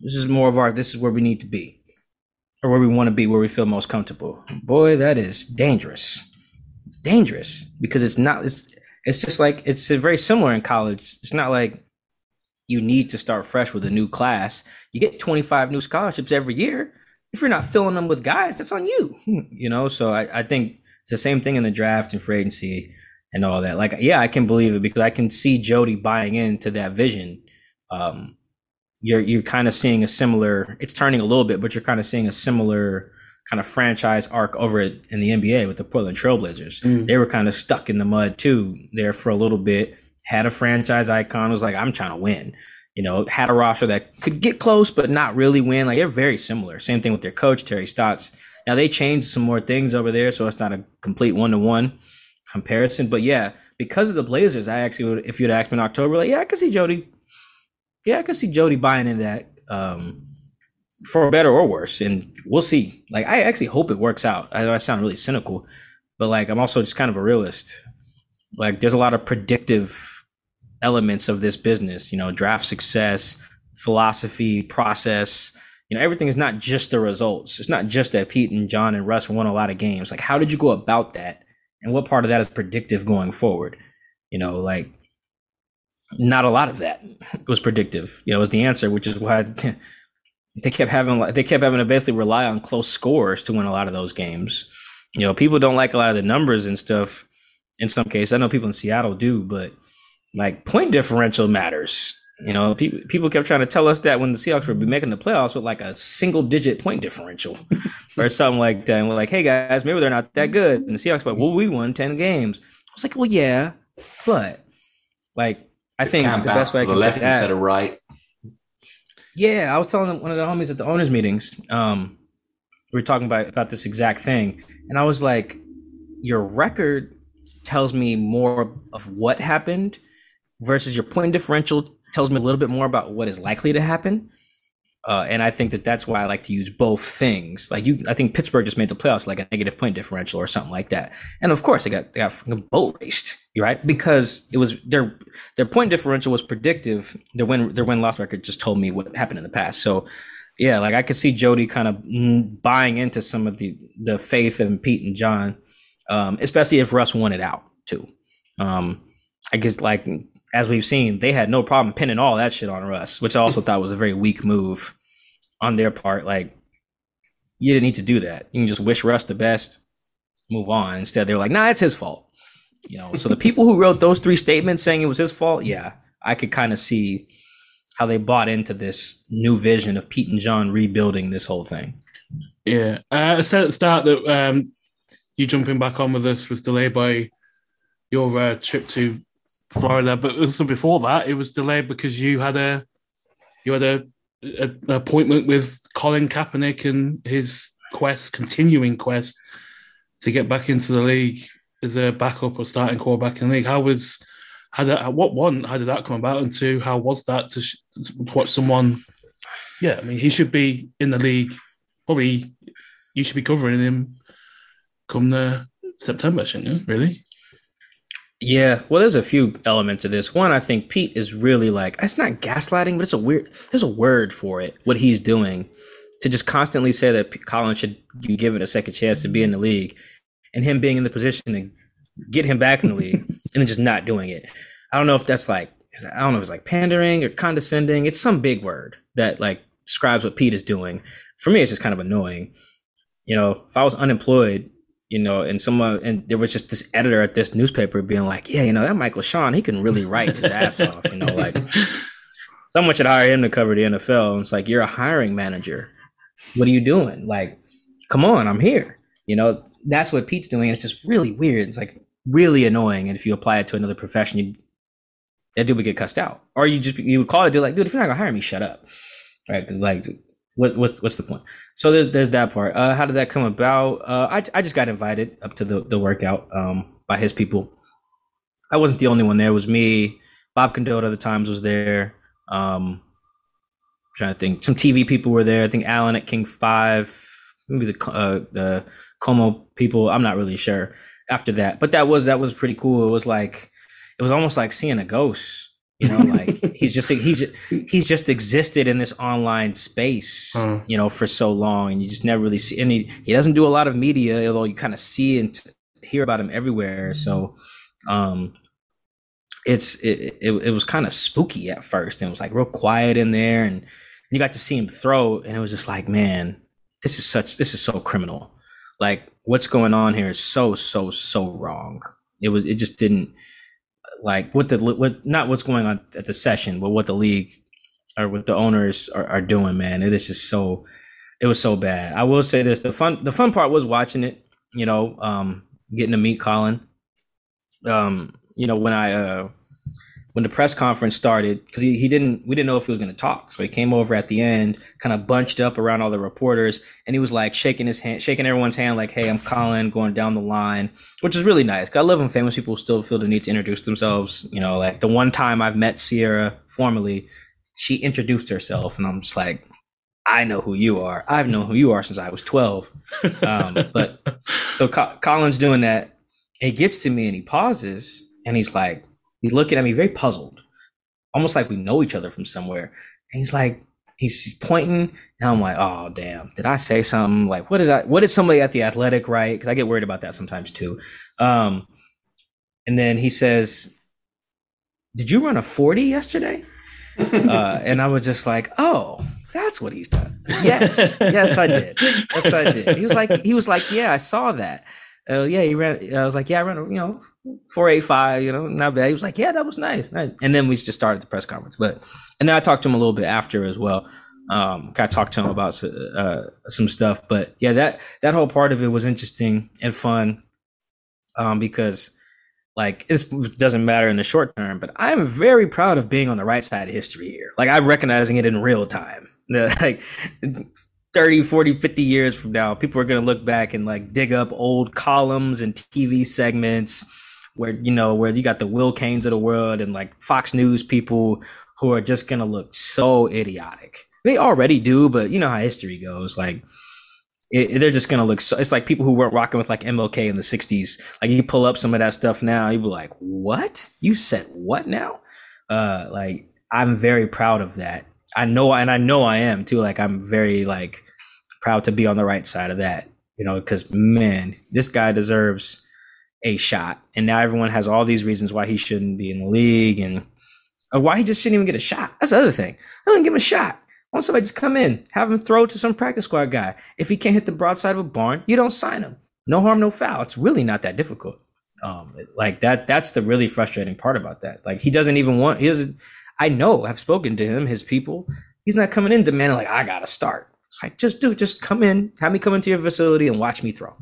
this is more of our this is where we need to be or where we want to be, where we feel most comfortable. Boy, that is dangerous. Dangerous because it's not. It's it's just like it's very similar in college. It's not like you need to start fresh with a new class. You get 25 new scholarships every year. If you're not filling them with guys, that's on you. Hmm, you know, so I, I think it's the same thing in the draft and free agency and all that. Like, yeah, I can believe it because I can see Jody buying into that vision. Um, you're you're kind of seeing a similar. It's turning a little bit, but you're kind of seeing a similar kind of franchise arc over it in the NBA with the Portland Trailblazers. Mm. They were kind of stuck in the mud too there for a little bit. Had a franchise icon was like, I'm trying to win. You know, had a roster that could get close but not really win. Like they're very similar. Same thing with their coach Terry Stotts. Now they changed some more things over there, so it's not a complete one to one comparison. But yeah, because of the Blazers, I actually would, if you'd asked me in October, like, yeah, I could see Jody yeah, I could see Jody buying in that um, for better or worse, and we'll see. Like, I actually hope it works out. I know I sound really cynical, but like, I'm also just kind of a realist. Like, there's a lot of predictive elements of this business. You know, draft success, philosophy, process. You know, everything is not just the results. It's not just that Pete and John and Russ won a lot of games. Like, how did you go about that? And what part of that is predictive going forward? You know, like not a lot of that was predictive. You know, was the answer, which is why they kept having they kept having to basically rely on close scores to win a lot of those games. You know, people don't like a lot of the numbers and stuff. In some cases, I know people in Seattle do, but like point differential matters. You know, people people kept trying to tell us that when the Seahawks would be making the playoffs with like a single digit point differential or something like that. And we're like, hey guys, maybe they're not that good. And the Seahawks were like, well, we won ten games. I was like, well, yeah, but like I think the best way I can left that, instead of right. Yeah, I was telling one of the homies at the owners meetings. Um, we were talking about about this exact thing, and I was like, "Your record tells me more of what happened, versus your point differential tells me a little bit more about what is likely to happen." Uh, and I think that that's why I like to use both things. Like you, I think Pittsburgh just made the playoffs like a negative point differential or something like that. And of course, they got they got fucking boat raced, right? Because it was their their point differential was predictive. Their win their win loss record just told me what happened in the past. So yeah, like I could see Jody kind of buying into some of the the faith of Pete and John, um, especially if Russ won it out too. Um, I guess like as we've seen, they had no problem pinning all that shit on Russ, which I also thought was a very weak move on their part. Like, you didn't need to do that. You can just wish Russ the best, move on. Instead, they were like, nah, it's his fault. You know, so the people who wrote those three statements saying it was his fault, yeah, I could kind of see how they bought into this new vision of Pete and John rebuilding this whole thing. Yeah. Uh, I said at the start that um, you jumping back on with us was delayed by your uh, trip to Florida, but also before that, it was delayed because you had a you had a, a appointment with Colin Kaepernick and his quest, continuing quest to get back into the league as a backup or starting quarterback in the league. How was how that? What one? How did that come about? And two, how was that to, to watch someone? Yeah, I mean, he should be in the league. Probably, you should be covering him come the September, shouldn't you? Really? Yeah, well, there's a few elements to this. One, I think Pete is really like it's not gaslighting, but it's a weird. There's a word for it. What he's doing to just constantly say that Colin should be given a second chance to be in the league, and him being in the position to get him back in the league, and then just not doing it. I don't know if that's like I don't know if it's like pandering or condescending. It's some big word that like describes what Pete is doing. For me, it's just kind of annoying. You know, if I was unemployed you know, and someone and there was just this editor at this newspaper being like, yeah, you know, that Michael Sean, he can really write his ass off, you know, like someone should hire him to cover the NFL. And it's like, you're a hiring manager. What are you doing? Like, come on, I'm here. You know, that's what Pete's doing. It's just really weird. It's like really annoying. And if you apply it to another profession, you that dude would get cussed out. Or you just you would call it dude like, dude, if you're not gonna hire me, shut up. Right? Because like what, what's what's the point? So there's there's that part. Uh, how did that come about? Uh, I I just got invited up to the the workout um, by his people. I wasn't the only one there. It was me. Bob Condotta at the times was there. Um, trying to think. Some TV people were there. I think Alan at King Five. Maybe the uh, the KOMO people. I'm not really sure. After that, but that was that was pretty cool. It was like it was almost like seeing a ghost you know, like he's just he's he's just existed in this online space, huh. you know, for so long, and you just never really see. And he he doesn't do a lot of media, although you kind of see and hear about him everywhere. So, um, it's it it, it was kind of spooky at first, and it was like real quiet in there, and you got to see him throw, and it was just like, man, this is such this is so criminal. Like what's going on here is so so so wrong. It was it just didn't like what the what not what's going on at the session, but what the league or what the owners are, are doing, man. It is just so it was so bad. I will say this: the fun the fun part was watching it. You know, um, getting to meet Colin. Um, you know, when I uh when the press conference started because he, he didn't we didn't know if he was going to talk. So he came over at the end kind of bunched up around all the reporters and he was like shaking his hand shaking everyone's hand like hey i'm colin going down the line which is really nice i love when famous people still feel the need to introduce themselves you know like the one time i've met Ciara formally she introduced herself and i'm just like i know who you are. I've known who you are since i was 12 um, but so Co- colin's doing that. He gets to me and he pauses and he's like He's looking at me very puzzled, almost like we know each other from somewhere. And he's like, he's pointing, and I'm like, oh damn, did I say something? Like, what did I? What did somebody at the athletic write? Because I get worried about that sometimes too. Um, and then he says, "Did you run a 40 yesterday?" uh, and I was just like, oh, that's what he's done. Yes, yes, I did. Yes, I did. He was like, he was like, yeah, I saw that. Uh, yeah, he ran. I was like, yeah, I ran, you know, four eight five. You know, not bad. He was like, yeah, that was nice. nice. And then we just started the press conference. But and then I talked to him a little bit after as well. Um, I talked to him about uh, some stuff. But yeah, that that whole part of it was interesting and fun. Um, because like this doesn't matter in the short term, but I'm very proud of being on the right side of history here. Like I'm recognizing it in real time. like 30 40 50 years from now people are going to look back and like dig up old columns and tv segments where you know where you got the Will Cains of the world and like fox news people who are just going to look so idiotic. They already do but you know how history goes. Like it, they're just going to look so it's like people who weren't rocking with like mlk in the 60s like you pull up some of that stuff now you be like what? You said what now? Uh like i'm very proud of that I know, and I know I am too. Like I'm very like proud to be on the right side of that, you know, because man, this guy deserves a shot. And now everyone has all these reasons why he shouldn't be in the league, and why he just shouldn't even get a shot. That's the other thing. I don't give him a shot. Why don't somebody just come in, have him throw to some practice squad guy? If he can't hit the broadside of a barn, you don't sign him. No harm, no foul. It's really not that difficult. Um, like that. That's the really frustrating part about that. Like he doesn't even want. He doesn't. I know. I've spoken to him, his people. He's not coming in demanding like I gotta start. It's like just do, just come in, have me come into your facility and watch me throw.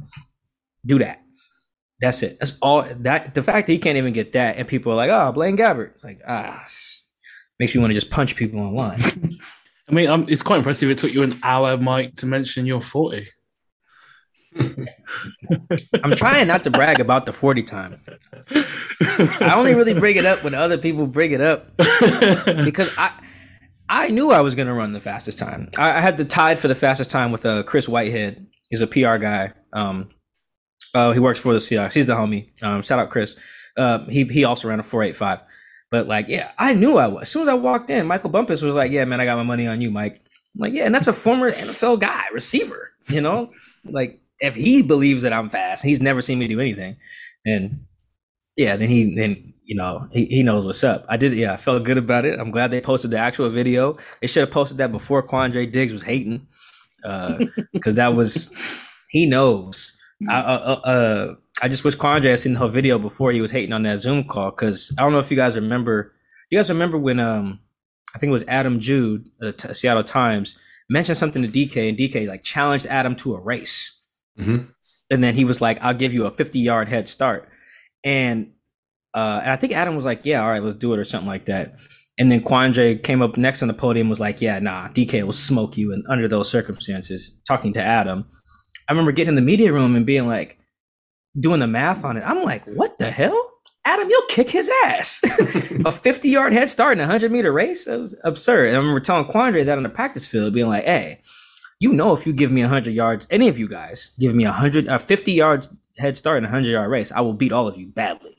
Do that. That's it. That's all. That the fact that he can't even get that, and people are like, "Oh, Blaine Gabbert." It's like ah, makes you want to just punch people online. I mean, um, it's quite impressive. It took you an hour, Mike, to mention you're 40. I'm trying not to brag about the 40 time. I only really bring it up when other people bring it up because I I knew I was going to run the fastest time. I, I, had the tied for the fastest time with uh, Chris Whitehead. He's a PR guy. Um, uh, he works for the Seahawks. He's the homie. Um, shout out Chris. Uh, he he also ran a 485. But like, yeah, I knew I was. As soon as I walked in, Michael Bumpus was like, "Yeah, man, I got my money on you, Mike." I'm like, yeah, and that's a former NFL guy, receiver. You know, like if he believes that I'm fast, he's never seen me do anything, and yeah, then he then you know he, he knows what's up. I did, yeah, I felt good about it. I'm glad they posted the actual video. They should have posted that before Quandre Diggs was hating, because uh, that was he knows. I, uh, uh, uh, I just wish Quandre had seen the whole video before he was hating on that Zoom call. Because I don't know if you guys remember. You guys remember when um I think it was Adam Jude, uh, t- Seattle Times, mentioned something to DK, and DK like challenged Adam to a race. Mm-hmm. And then he was like, "I'll give you a 50 yard head start." And uh, and I think Adam was like, "Yeah, all right, let's do it," or something like that. And then Quandre came up next on the podium, was like, "Yeah, nah, DK will smoke you." And under those circumstances, talking to Adam, I remember getting in the media room and being like, doing the math on it. I'm like, "What the hell?" Adam, you'll kick his ass. a 50 yard head start in a 100 meter race? Was absurd. And I remember telling Quandre that on the practice field, being like, hey, you know, if you give me 100 yards, any of you guys give me a 100, a 50 yards head start in a 100 yard race, I will beat all of you badly.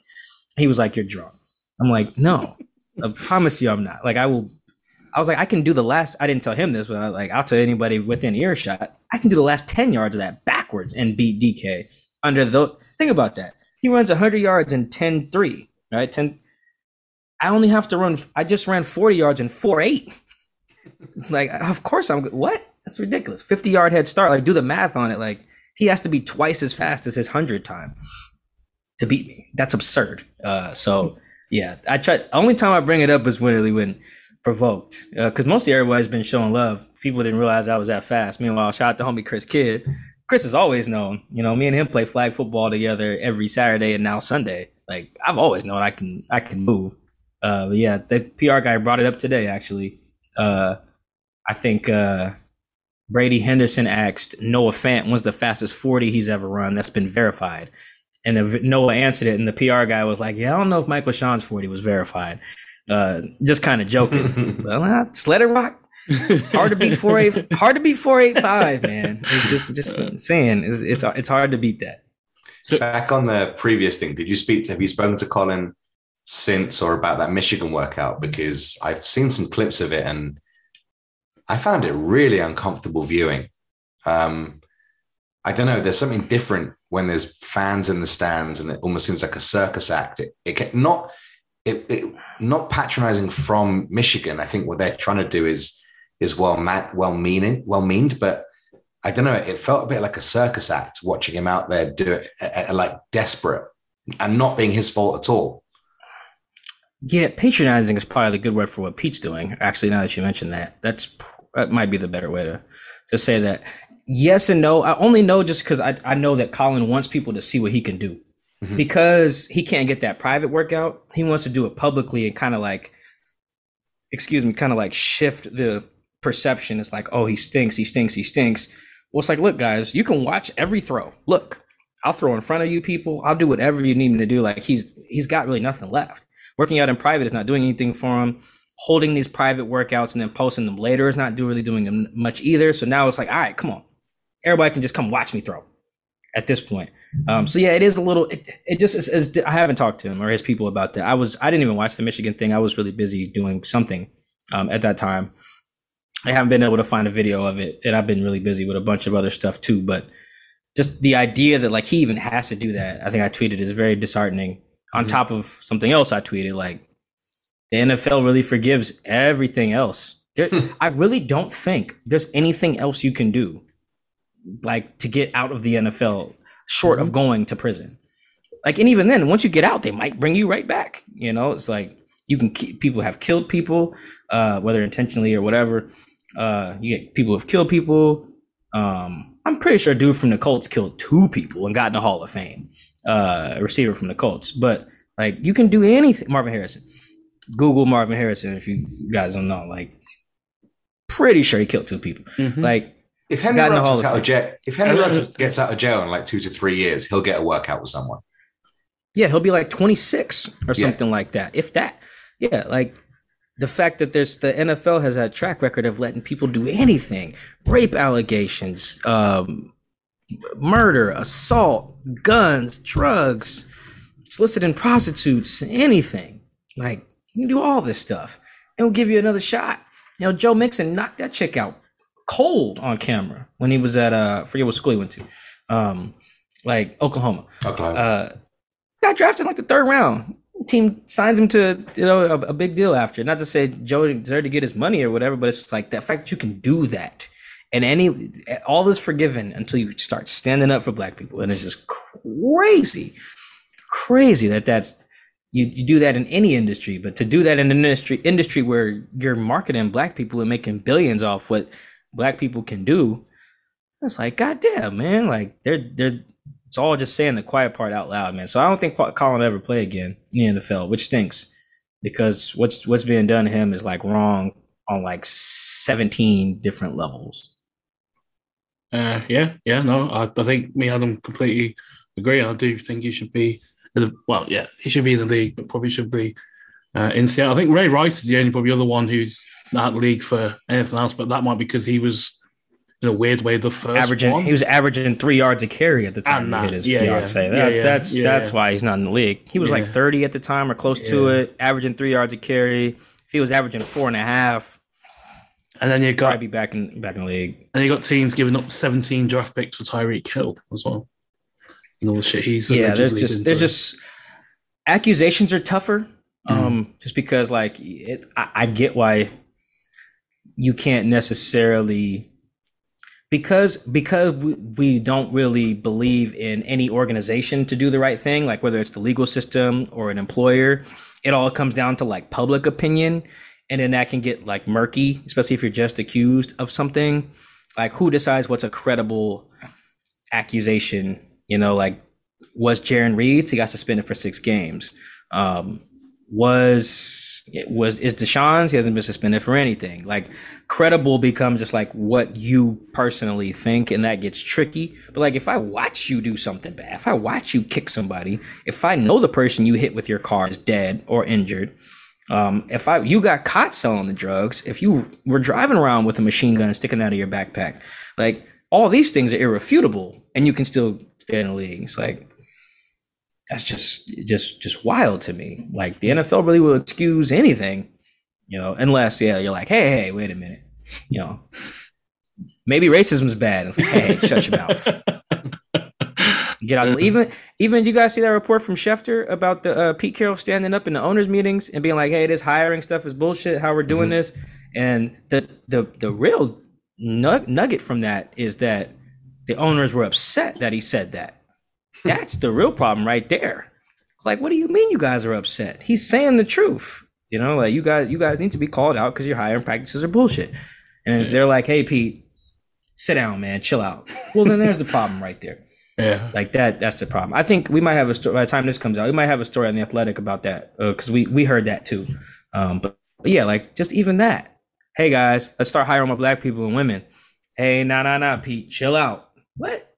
He was like, you're drunk. I'm like, no, I promise you I'm not. Like, I will. I was like, I can do the last. I didn't tell him this, but I like, I'll tell anybody within earshot. I can do the last ten yards of that backwards and beat DK under the. Think about that. He runs 100 yards in 10 3, right? 10. I only have to run, I just ran 40 yards in 4 8. like, of course I'm, what? That's ridiculous. 50 yard head start. Like, do the math on it. Like, he has to be twice as fast as his 100 time to beat me. That's absurd. Uh, so, yeah, I try. Only time I bring it up is when when provoked, because uh, mostly everybody's been showing love. People didn't realize I was that fast. Meanwhile, shout out to homie Chris Kidd, Chris has always known. You know, me and him play flag football together every Saturday and now Sunday. Like I've always known I can I can move. Uh, but yeah, the PR guy brought it up today. Actually, uh, I think uh, Brady Henderson asked Noah Fant was the fastest forty he's ever run. That's been verified. And the, Noah answered it, and the PR guy was like, "Yeah, I don't know if Michael Sean's forty was verified." Uh, just kind of joking. well, just let it rock it's hard to beat four eight. Hard to beat four eight five, man. It's just just saying. It's it's it's hard to beat that. So back on the previous thing, did you speak to? Have you spoken to Colin since or about that Michigan workout? Because I've seen some clips of it and I found it really uncomfortable viewing. Um, I don't know. There's something different when there's fans in the stands, and it almost seems like a circus act. It, it not it, it not patronizing from Michigan. I think what they're trying to do is is well well meaning, well meaned, but I don't know. It felt a bit like a circus act watching him out there do it, like desperate and not being his fault at all. Yeah, patronizing is probably the good word for what Pete's doing. Actually, now that you mentioned that, that's that might be the better way to to say that. Yes and no. I only know just because I I know that Colin wants people to see what he can do. Mm-hmm. Because he can't get that private workout, he wants to do it publicly and kind of like, excuse me, kind of like shift the perception It's like, oh, he stinks, he stinks, he stinks. Well, it's like, look, guys, you can watch every throw. Look, I'll throw in front of you people. I'll do whatever you need me to do. Like he's he's got really nothing left. Working out in private is not doing anything for him. Holding these private workouts and then posting them later is not do, really doing them much either. So now it's like, all right, come on, everybody can just come watch me throw. At this point, um, so yeah, it is a little. It, it just is, is. I haven't talked to him or his people about that. I was. I didn't even watch the Michigan thing. I was really busy doing something um, at that time. I haven't been able to find a video of it, and I've been really busy with a bunch of other stuff too. But just the idea that like he even has to do that, I think I tweeted is very disheartening. On mm-hmm. top of something else I tweeted, like The NFL really forgives everything else. There, I really don't think there's anything else you can do, like to get out of the NFL, short of going to prison. Like, and even then, once you get out, they might bring you right back. You know, it's like you can keep people have killed people, uh, whether intentionally or whatever. Uh, you get people who've killed people. Um, I'm pretty sure a dude from the Colts killed two people and got in the Hall of Fame. Uh, a receiver from the Colts, but like you can do anything. Marvin Harrison. Google Marvin Harrison if you guys don't know. Like, pretty sure he killed two people. Mhm. Like, If Henry Got in the Ruggs Hall gets out of jail, if Henry Ruggs gets out of jail in like two to three years, he'll get a workout with someone. yeah, he'll be like 26 or Yeah. something like that. If that, yeah, like the fact that there's the NFL has a track record of letting people do anything, rape allegations, um, murder, assault, guns, drugs, soliciting prostitutes, anything. Like you can do all this stuff, and we'll give you another shot. You know, Joe Mixon knocked that chick out cold on camera when he was at uh, I forget what school he went to, um, like Oklahoma. Oklahoma. Uh, got drafted in like the third round. Team signs him to you know a, a big deal after. Not to say Joe deserved to get his money or whatever, but it's like the fact that you can do that and any all is forgiven until you start standing up for black people, and it's just crazy, crazy that that's you, you do that in any industry, but to do that in an industry industry where you're marketing black people and making billions off what black people can do, it's like goddamn man, like they're they're it's all just saying the quiet part out loud, man. So I don't think Colin ever play again in the NFL, which stinks because what's what's being done to him is like wrong on like 17 different levels. Uh, yeah, yeah, no, I, I think me and Adam completely agree. I do think he should be, the, well, yeah, he should be in the league, but probably should be uh, in Seattle. I think Ray Rice is the only probably other one who's not in the league for anything else, but that might be because he was in a weird way the first averaging one. he was averaging three yards a carry at the time And he that, hit his yeah, fiance. Yeah, That's yeah, that's yeah, that's why he's not in the league. He was like 30 at the time or close to it, averaging three yards a carry. If he was averaging four and a half, and then you got be back in back in the league. and you got teams giving up 17 draft picks for Tyreek Hill as well. And all the shit he's yeah there's just there's just accusations are tougher Mm. um just because like it I, I get why you can't necessarily because because we, we don't really believe in any organization to do the right thing like whether it's the legal system or an employer it all comes down to like public opinion and then that can get like murky especially if you're just accused of something like who decides what's a credible accusation you know like was Jarran Reeds he got suspended for six games. Um was was is Deshaun's he hasn't been suspended for anything. Like credible becomes just like what you personally think and that gets tricky. But like if i watch you do something bad if i watch you kick somebody if i know the person you hit with your car is dead or injured um, if i you got caught selling the drugs if you were driving around with a machine gun sticking out of your backpack like all these things are irrefutable and you can still stay in the league it's like that's just just just wild to me like the nfl really will excuse anything you know, unless yeah, you're like, hey, hey, wait a minute, you know, maybe racism's bad. It's like, hey, hey, shut your mouth. Get out. Even even you guys see that report from Schefter about the uh, Pete Carroll standing up in the owners' meetings and being like, hey, this hiring stuff is bullshit. How we're doing Mhm. this, and the the the real nug- nugget from that is that the owners were upset that he said that. That's the real problem right there. It's like, what do you mean you guys are upset? He's saying the truth. You know, like you guys, you guys need to be called out because your hiring practices are bullshit. And if they're like, "Hey, Pete, sit down, man, chill out," well, then there's the problem right there. yeah. Like that, that's the problem. I think we might have a story by the time this comes out. We might have a story on the Athletic about that because we we heard that too. Um, but, but yeah, like just even that. Hey guys, let's start hiring more black people and women. Hey, nah, nah, nah, Pete, chill out. What?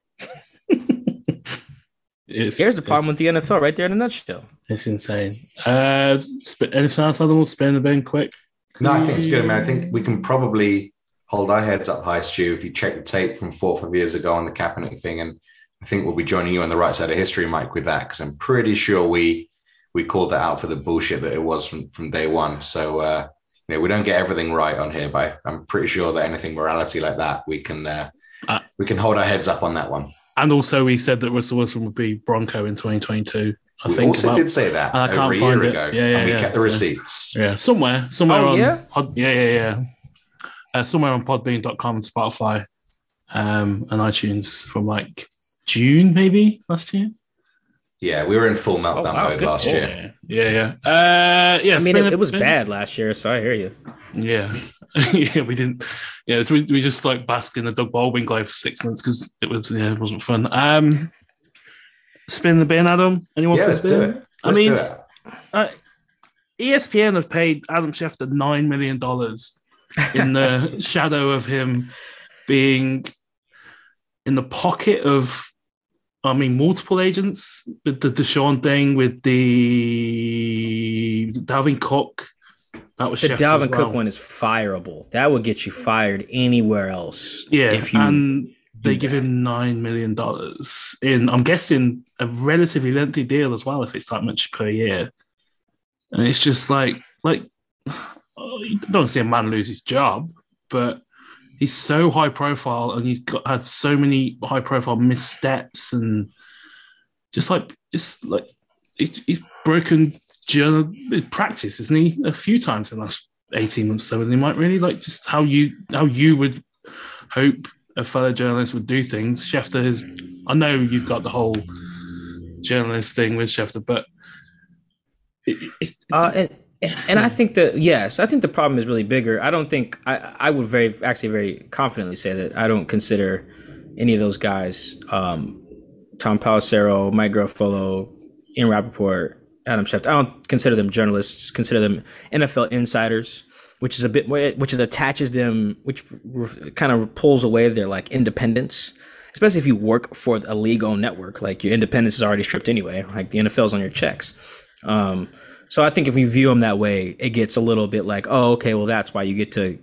It's, Here's the problem with the NFL right there in a nutshell. It's insane. Uh, sp- anything else, Adam? We'll spin the bin quick. No, I think it's good. I mean, I think we can probably hold our heads up high, Stu, if you check the tape from four or five years ago on the Kaepernick thing. And I think we'll be joining you on the right side of history, Mike, with that, because I'm pretty sure we we called that out for the bullshit that it was from, from day one. So, uh, you know, we don't get everything right on here, but I'm pretty sure that anything morality like that, we can uh, Uh, we can hold our heads up on that one. And also, we said that Russell Wilson would be Bronco in 2022. I we think also about- did say that I over can't a find year it. ago, Yeah, yeah, and we yeah, kept the so- receipts. Yeah, somewhere, somewhere Oh, on yeah? Pod, yeah, yeah, yeah. Uh, somewhere on Podbean.com and Spotify, um, and iTunes from like June maybe last year. Yeah, we were in full meltdown Oh, wow, mode last call. year. Yeah, yeah, yeah. Uh, yeah I mean, it, it was spin- bad last year, so I hear you. Yeah, yeah. We didn't. Yeah, so we, we just like basked in the Doug Baldwin glow for six months because it was yeah, it wasn't fun. Um, spin the bin, Adam. Anyone? Yeah, for let's the do it. I Let's mean- do it. Uh, ESPN have paid Adam Schefter nine million dollars in the shadow of him being in the pocket of, I mean, multiple agents with the Deshaun thing, with the Dalvin Cook. That was The Schefter Dalvin as Cook one is fireable. That would get you fired anywhere else. Yeah, if you and they give that. him nine million dollars in. I'm guessing a relatively lengthy deal as well, if it's that much per year. And it's just like, like you don't see a man lose his job, but he's so high profile and he's got had so many high profile missteps and just like it's like he's, he's broken journal practice, isn't he? A few times in the last eighteen months, so and he might really like just how you how you would hope a fellow journalist would do things. Schefter has, I know you've got the whole journalist thing with Schefter, but it, it's Uh, and and I think that yes, I think the problem is really bigger. I don't think I I would very actually very confidently say that I don't consider any of those guys, um, Tom Pelissero, Mike Garafolo, Ian Rapoport, Adam Schefter. I don't consider them journalists. Consider them NFL insiders, which is a bit more, which is attaches them, which kind of pulls away their like independence. Especially if you work for a league-owned network, like your independence is already stripped anyway. Like the NFL's on your checks. Um, so I think if we view them that way, it gets a little bit like, oh, okay, well, that's why you get to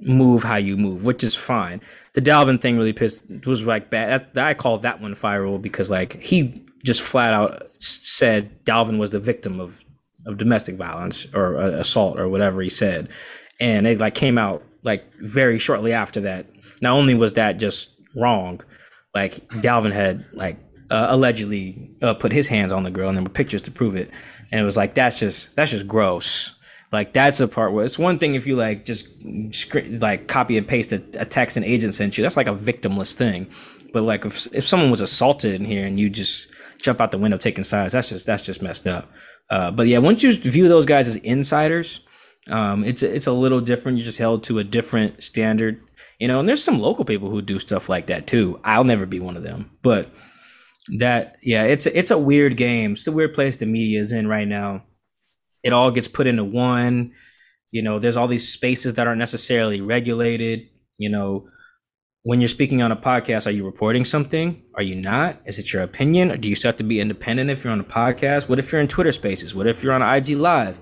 move how you move, which is fine. The Dalvin thing really pissed was like bad. That, I call that one viral because like he just flat out said Dalvin was the victim of of domestic violence or uh, assault or whatever he said, and it like came out like very shortly after that. Not only was that just wrong, like Dalvin had like uh, allegedly uh, put his hands on the girl, and there were pictures to prove it. And it was like that's just that's just gross. Like that's the part where it's one thing if you like just like copy and paste a, a text an agent sent you. That's like a victimless thing. But like if if someone was assaulted in here and you just jump out the window taking sides, that's just that's just messed up. Uh, but yeah, once you view those guys as insiders, um, it's it's a little different. You're just held to a different standard, you know. And there's some local people who do stuff like that too. I'll never be one of them, but that yeah, it's it's a weird game. It's a weird place the media is in right now. It all gets put into one. You know, there's all these spaces that aren't necessarily regulated. You know, when you're speaking on a podcast, are you reporting something? Are you not? Is it your opinion? Or do you still have to be independent if you're on a podcast? What if you're in Twitter spaces? What if you're on IG live?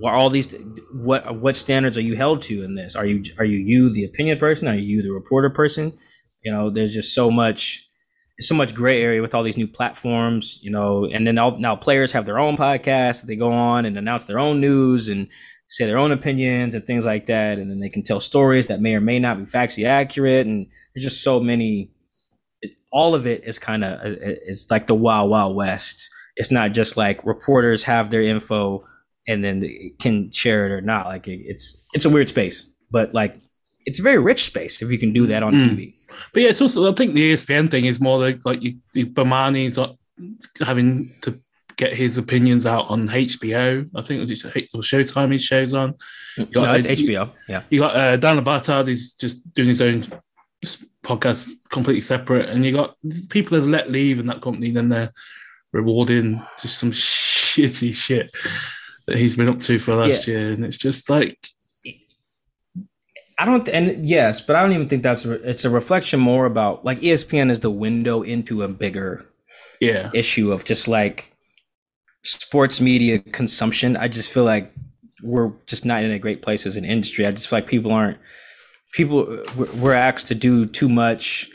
What all these what what standards are you held to in this? Are you are you you the opinion person? Are you the reporter person? You know, there's just so much so much gray area with all these new platforms, you know, and then all, now players have their own podcasts. They go on and announce their own news and say their own opinions and things like that. And then they can tell stories that may or may not be factually accurate. And there's just so many, it, all of it is kind of, it's like the wild, wild west. It's not just like reporters have their info and then they can share it or not. Like it, it's, it's a weird space, but like, it's a very rich space if you can do that on Mm. TV. But yeah, it's also I think the ESPN thing is more like like you, you Bomani's uh, having to get his opinions out on HBO. I think it was just Showtime his shows on. You got, No, it's uh, HBO. Yeah. You got uh, Dan Le Batard is just doing his own podcast completely separate, and you got people that are let leave in that company, then they're rewarding just some shitty shit that he's been up to for last year, and it's just like I don't, and yes, but I don't even think that's it's a reflection more about like ESPN is the window into a bigger yeah, issue of just like sports media consumption. I just feel like we're just not in a great place as an industry. I just feel like people aren't people we're- asked to do too much,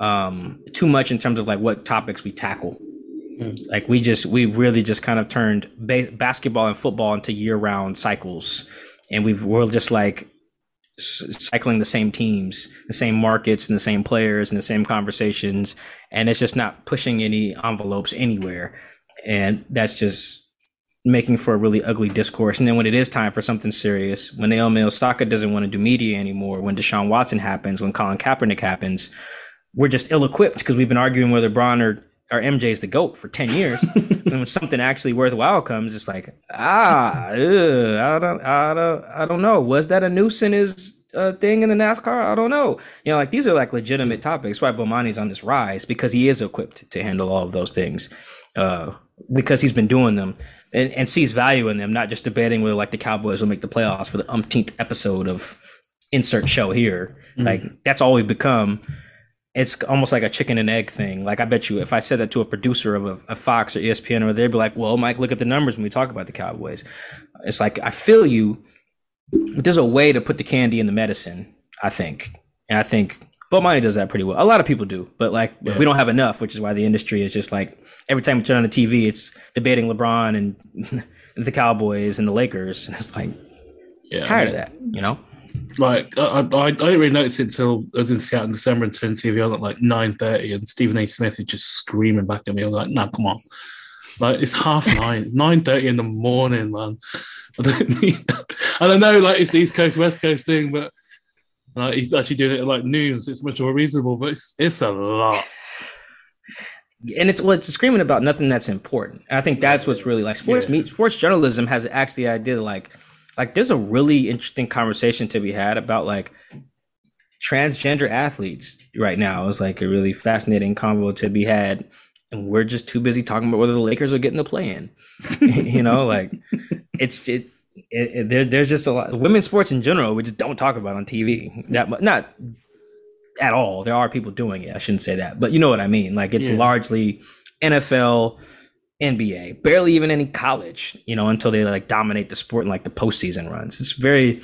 um, too much in terms of like what topics we tackle. Like we just we really just kind of turned ba- basketball and football into year round cycles, and we've we're just like cycling the same teams, the same markets, and the same players, and the same conversations, and it's just not pushing any envelopes anywhere. and that's just making for a really ugly discourse. And then when it is time for something serious, when Naomi Osaka doesn't want to do media anymore, when Deshaun Watson happens, when Colin Kaepernick happens, we're just ill-equipped because we've been arguing whether Bron or, or MJ is the GOAT for 10 years. and when something actually worthwhile comes, it's like, ah, ugh, I don't, I don't, I don't know. Was that a noose in his uh, thing in the NASCAR? I don't know. You know, like these are like legitimate topics. Why Bomani's on this rise because he is equipped to handle all of those things. Uh, because he's been doing them and, and sees value in them, not just debating whether like the Cowboys will make the playoffs for the umpteenth episode of insert show here. Mm. Like that's all we've become. It's almost like a chicken and egg thing. Like I bet you, if I said that to a producer of a, a Fox or ESPN, or they'd be like, "Well, Mike, look at the numbers when we talk about the Cowboys." It's like I feel you, there's a way to put the candy in the medicine. I think, and I think Bomani does that pretty well. A lot of people do, but like yeah. we don't have enough, which is why the industry is just like every time we turn on the TV, it's debating LeBron and the Cowboys and the Lakers, and it's like yeah, tired of that, you know. Like I, I, I didn't really notice it until I was in Seattle in December and turned TV on at like nine thirty, and Stephen A. Smith is just screaming back at me. I was like, "Nah, come on!" Like it's half nine, nine thirty in the morning, man. I don't, I don't know, like it's the East Coast West Coast thing, but uh, he's actually doing it at like news. It's much more reasonable, but it's it's a lot. And it's well, it's screaming about nothing that's important. And I think that's what's really like sports. Yeah. sports journalism has actually the idea like, like there's a really interesting conversation to be had about like transgender athletes right now. It's like a really fascinating convo to be had, and we're just too busy talking about whether the Lakers are getting the play in. you know, like it's it it, it, there, there's just a lot women's sports in general we just don't talk about on TV that much not at all there are people doing it I shouldn't say that but you know what I mean like it's yeah. largely NFL NBA barely even any college you know until they like dominate the sport in like the postseason runs it's very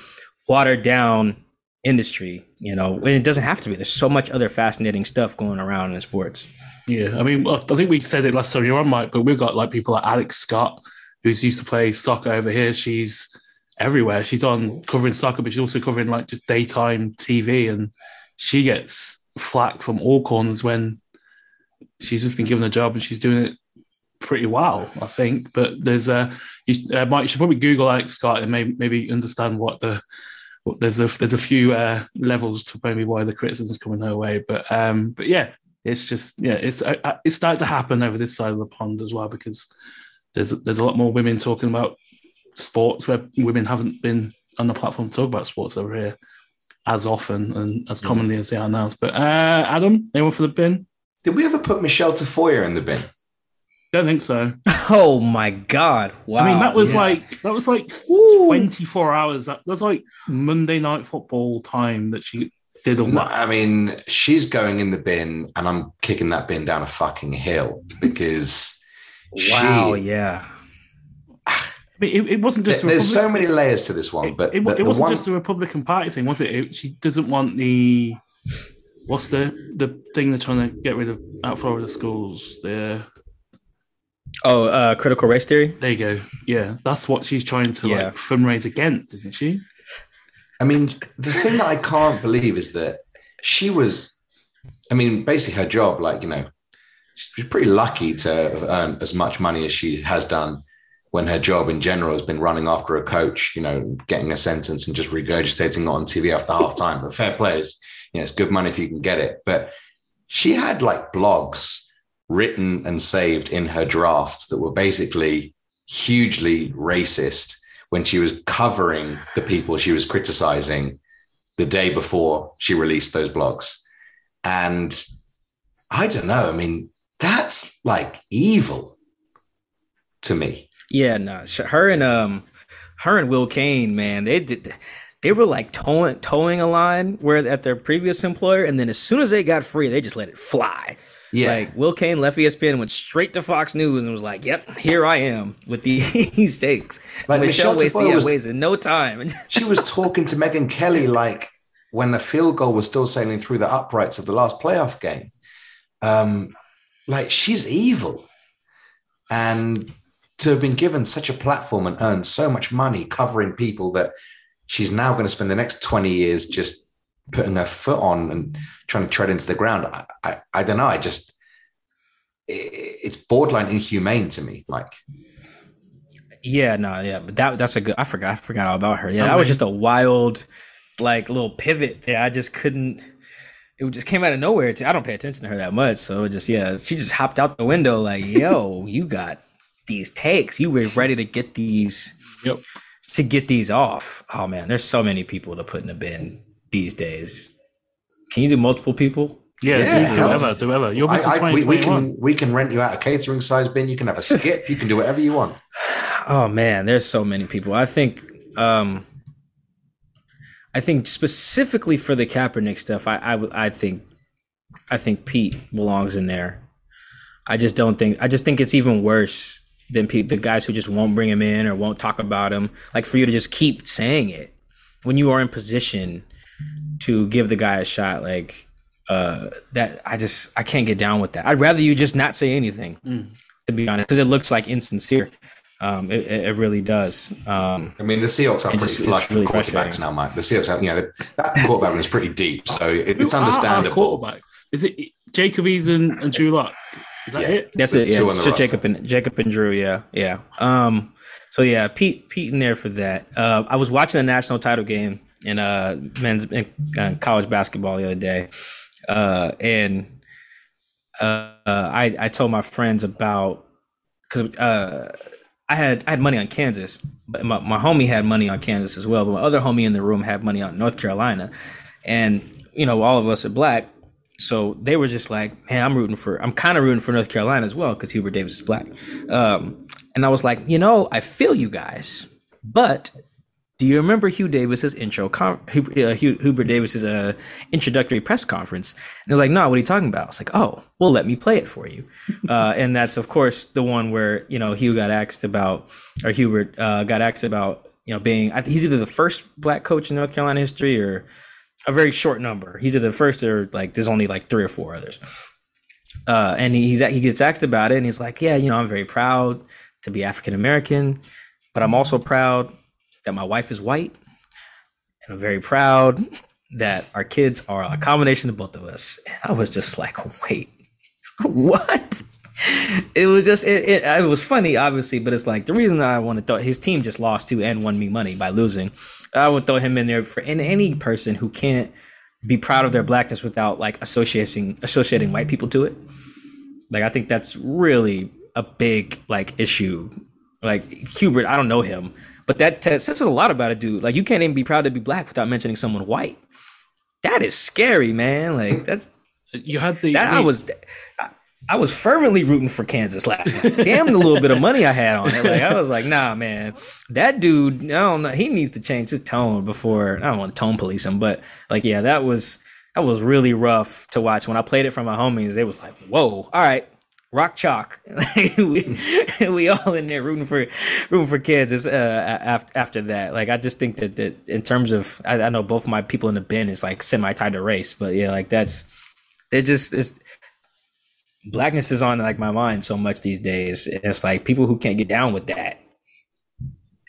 watered down industry you know and it doesn't have to be there's so much other fascinating stuff going around in sports yeah I mean I think we said it last time you're on Mike but we've got like people like Alex Scott who's used to play soccer over here. She's everywhere. She's on covering soccer, but she's also covering like just daytime TV, and she gets flack from all corners when she's just been given a job and she's doing it pretty well, I think. But there's a you, uh, Mike, you should probably Google Alex Scott and maybe maybe understand what the what, there's a there's a few uh, levels to maybe why the criticism's coming her way. But um, but yeah, it's just yeah, it's uh, it's starting to happen over this side of the pond as well because there's there's a lot more women talking about sports where women haven't been on the platform to talk about sports over here as often and as commonly as they are now. But uh, Adam, anyone for the bin? Did we ever put Michelle Tafoya in the bin? Don't think so. Oh my god! Wow. I mean, that was yeah. like that was like twenty four hours. That was like Monday night football time that she did all that. I mean, she's going in the bin, and I'm kicking that bin down a fucking hill because Wow, she, yeah. It, it, wasn't just. There's so many layers to this one, but it, it, it wasn't one... just the Republican Party thing, was it? She doesn't want the what's the the thing they're trying to get rid of out Florida schools. The oh, uh, critical race theory. There you go. Yeah, that's what she's trying to yeah. like fundraise against, isn't she? I mean, the thing that I can't believe is that she was. I mean, basically, her job, like you know, she's pretty lucky to have earned as much money as she has done when her job in general has been running after a coach, you know, getting a sentence and just regurgitating it on TV after half time. But fair players, you know, it's good money if you can get it. But she had like blogs written and saved in her drafts that were basically hugely racist when she was covering the people she was criticizing the day before she released those blogs. And I don't know. I mean, that's like evil to me. Yeah, no, her and um, her and Will Cain, man, they did. They were like towing towing a line where at their previous employer, and then as soon as they got free, they just let it fly. Yeah, like Will Cain left ESPN and went straight to Fox News and was like, "Yep, here I am with these stakes." Like Michelle, Michelle wasted, was, in no time. she was talking to Megyn Kelly like when the field goal was still sailing through the uprights of the last playoff game. Um, like she's evil. And to have been given such a platform and earned so much money covering people that she's now going to spend the next 20 years just putting their foot on and trying to tread into the ground. I, I, I don't know. I just, it's borderline inhumane to me. Like, yeah, no, yeah, but that that's a good. I forgot, I forgot all about her. Yeah, that oh, was just a wild, like little pivot there. I just couldn't. It just came out of nowhere. I don't pay attention to her that much, so just yeah, she just hopped out the window like, "Yo, you got these takes. You were ready to get these, yep, to get these off." Oh man, there's so many people to put in a bin these days. Can you do multiple people? Yeah, yeah do whatever, do whatever. You'll be I, I, we, we, can we can rent you out a catering size bin. You can have a skip. you can do whatever you want. Oh man, there's so many people. I think um I think specifically for the Kaepernick stuff, I I, I think I think Pete belongs in there. I just don't think I just think it's even worse than Pete, the guys who just won't bring him in or won't talk about him. Like for you to just keep saying it when you are in position to give the guy a shot, like uh, that I just I can't get down with that. I'd rather you just not say anything, mm. to be honest, because it looks like insincere. Um, it, it, really does. Um, I mean, the Seahawks are pretty just, flush really quarterbacks now, Mike. The Seahawks, have, you know, that quarterback is pretty deep, so it, it's understandable. quarterbacks? Is it Jacob Eason and Drew Lock? Is that yeah. it? That's it. Yeah, it's just Jacob and Jacob and Drew. Yeah, yeah. Um, so yeah, Pete, Pete in there for that. Uh, I was watching the national title game in uh men's in, uh, college basketball the other day, uh, and uh, I I told my friends about because uh, I had I had money on Kansas, but my, my homie had money on Kansas as well. But my other homie in the room had money on North Carolina, and you know all of us are black, so they were just like, man, I'm rooting for I'm kind of rooting for North Carolina as well because Hubert Davis is black, um, and I was like, you know, I feel you guys, but do you remember Hugh Davis's intro, uh, Hugh, Hubert Davis's uh, introductory press conference? And was like, no, what are you talking about? I was like, oh, well, let me play it for you. uh, and that's, of course, the one where, you know, Hugh got asked about, or Hubert uh, got asked about, you know, being, I think he's either the first black coach in North Carolina history or a very short number. He's either the first or like, there's only like three or four others. Uh, and he, he's, he gets asked about it and he's like, yeah, you know, I'm very proud to be African American, but I'm also proud that my wife is white, and I'm very proud that our kids are a combination of both of us. And I was just like, wait, what? It was just it, it, it was funny, obviously, but it's like the reason I want to throw his team just lost to and won me money by losing. I would throw him in there for and any person who can't be proud of their blackness without like associating associating white people to it. Like I think that's really a big like issue. Like Hubert, I don't know him, but that t- says a lot about a dude. Like you can't even be proud to be black without mentioning someone white. That is scary, man. Like that's you had the. That, I was. I was fervently rooting for Kansas last night. Damn the little bit of money I had on it. Like I was like, nah, man, that dude, I don't know. He needs to change his tone before I don't want to tone police him, but like, yeah, that was that was really rough to watch. When I played it for my homies, they was like, whoa, all right, rock chalk. we we all in there rooting for rooting for kids. Uh, after after that, like I just think that that in terms of I, I know both my people in the bin is like semi tied to race, but yeah, like that's it just it's blackness is on like my mind so much these days. And it's like people who can't get down with that.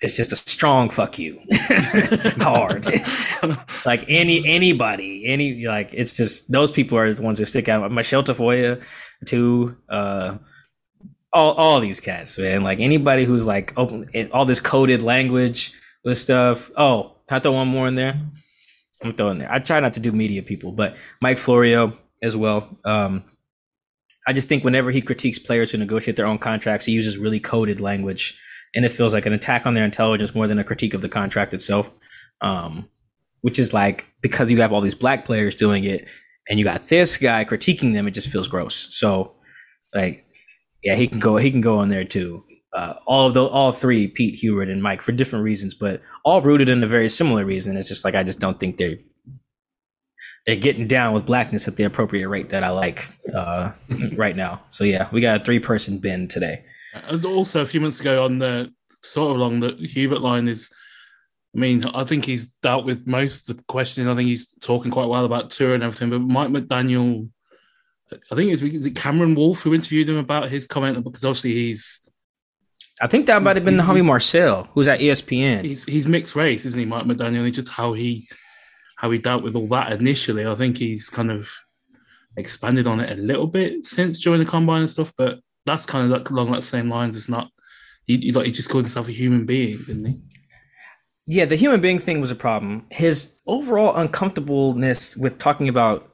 It's just a strong fuck you, hard. like any anybody, any like it's just those people are the ones that stick out. Michelle Tafoya, to uh all all these cats, man. Like anybody who's like open all this coded language with stuff. Oh, can I throw one more in there? I'm throwing there. I try not to do media people, but Mike Florio as well. Um, I just think whenever he critiques players who negotiate their own contracts, he uses really coded language, and it feels like an attack on their intelligence more than a critique of the contract itself. Um, which is like because you have all these black players doing it, and you got this guy critiquing them, it just feels gross. So, like, yeah, he can go. He can go on there too. Uh, all of the all three, Pete, Hubert, and Mike, for different reasons, but all rooted in a very similar reason. It's just like I just don't think they're they're getting down with blackness at the appropriate rate that I like uh, right now. So yeah, we got a three person bin today. As also a few months ago on the sort of along the Hubert line is I mean, I think he's dealt with most of the questions. I think he's talking quite well about Tua and everything. But Mike McDaniel, I think it's is it Cameron Wolfe who interviewed him about his comment because obviously he's. I think that might have been the homie Marcel, who's at ESPN. He's he's mixed race, isn't he, Mike McDaniel? It's just how he how he dealt with all that initially. I think he's kind of expanded on it a little bit since joining the combine and stuff, but that's kind of like along that same lines. It's not he, like he just called himself a human being, didn't he? Yeah, the human being thing was a problem. His overall uncomfortableness with talking about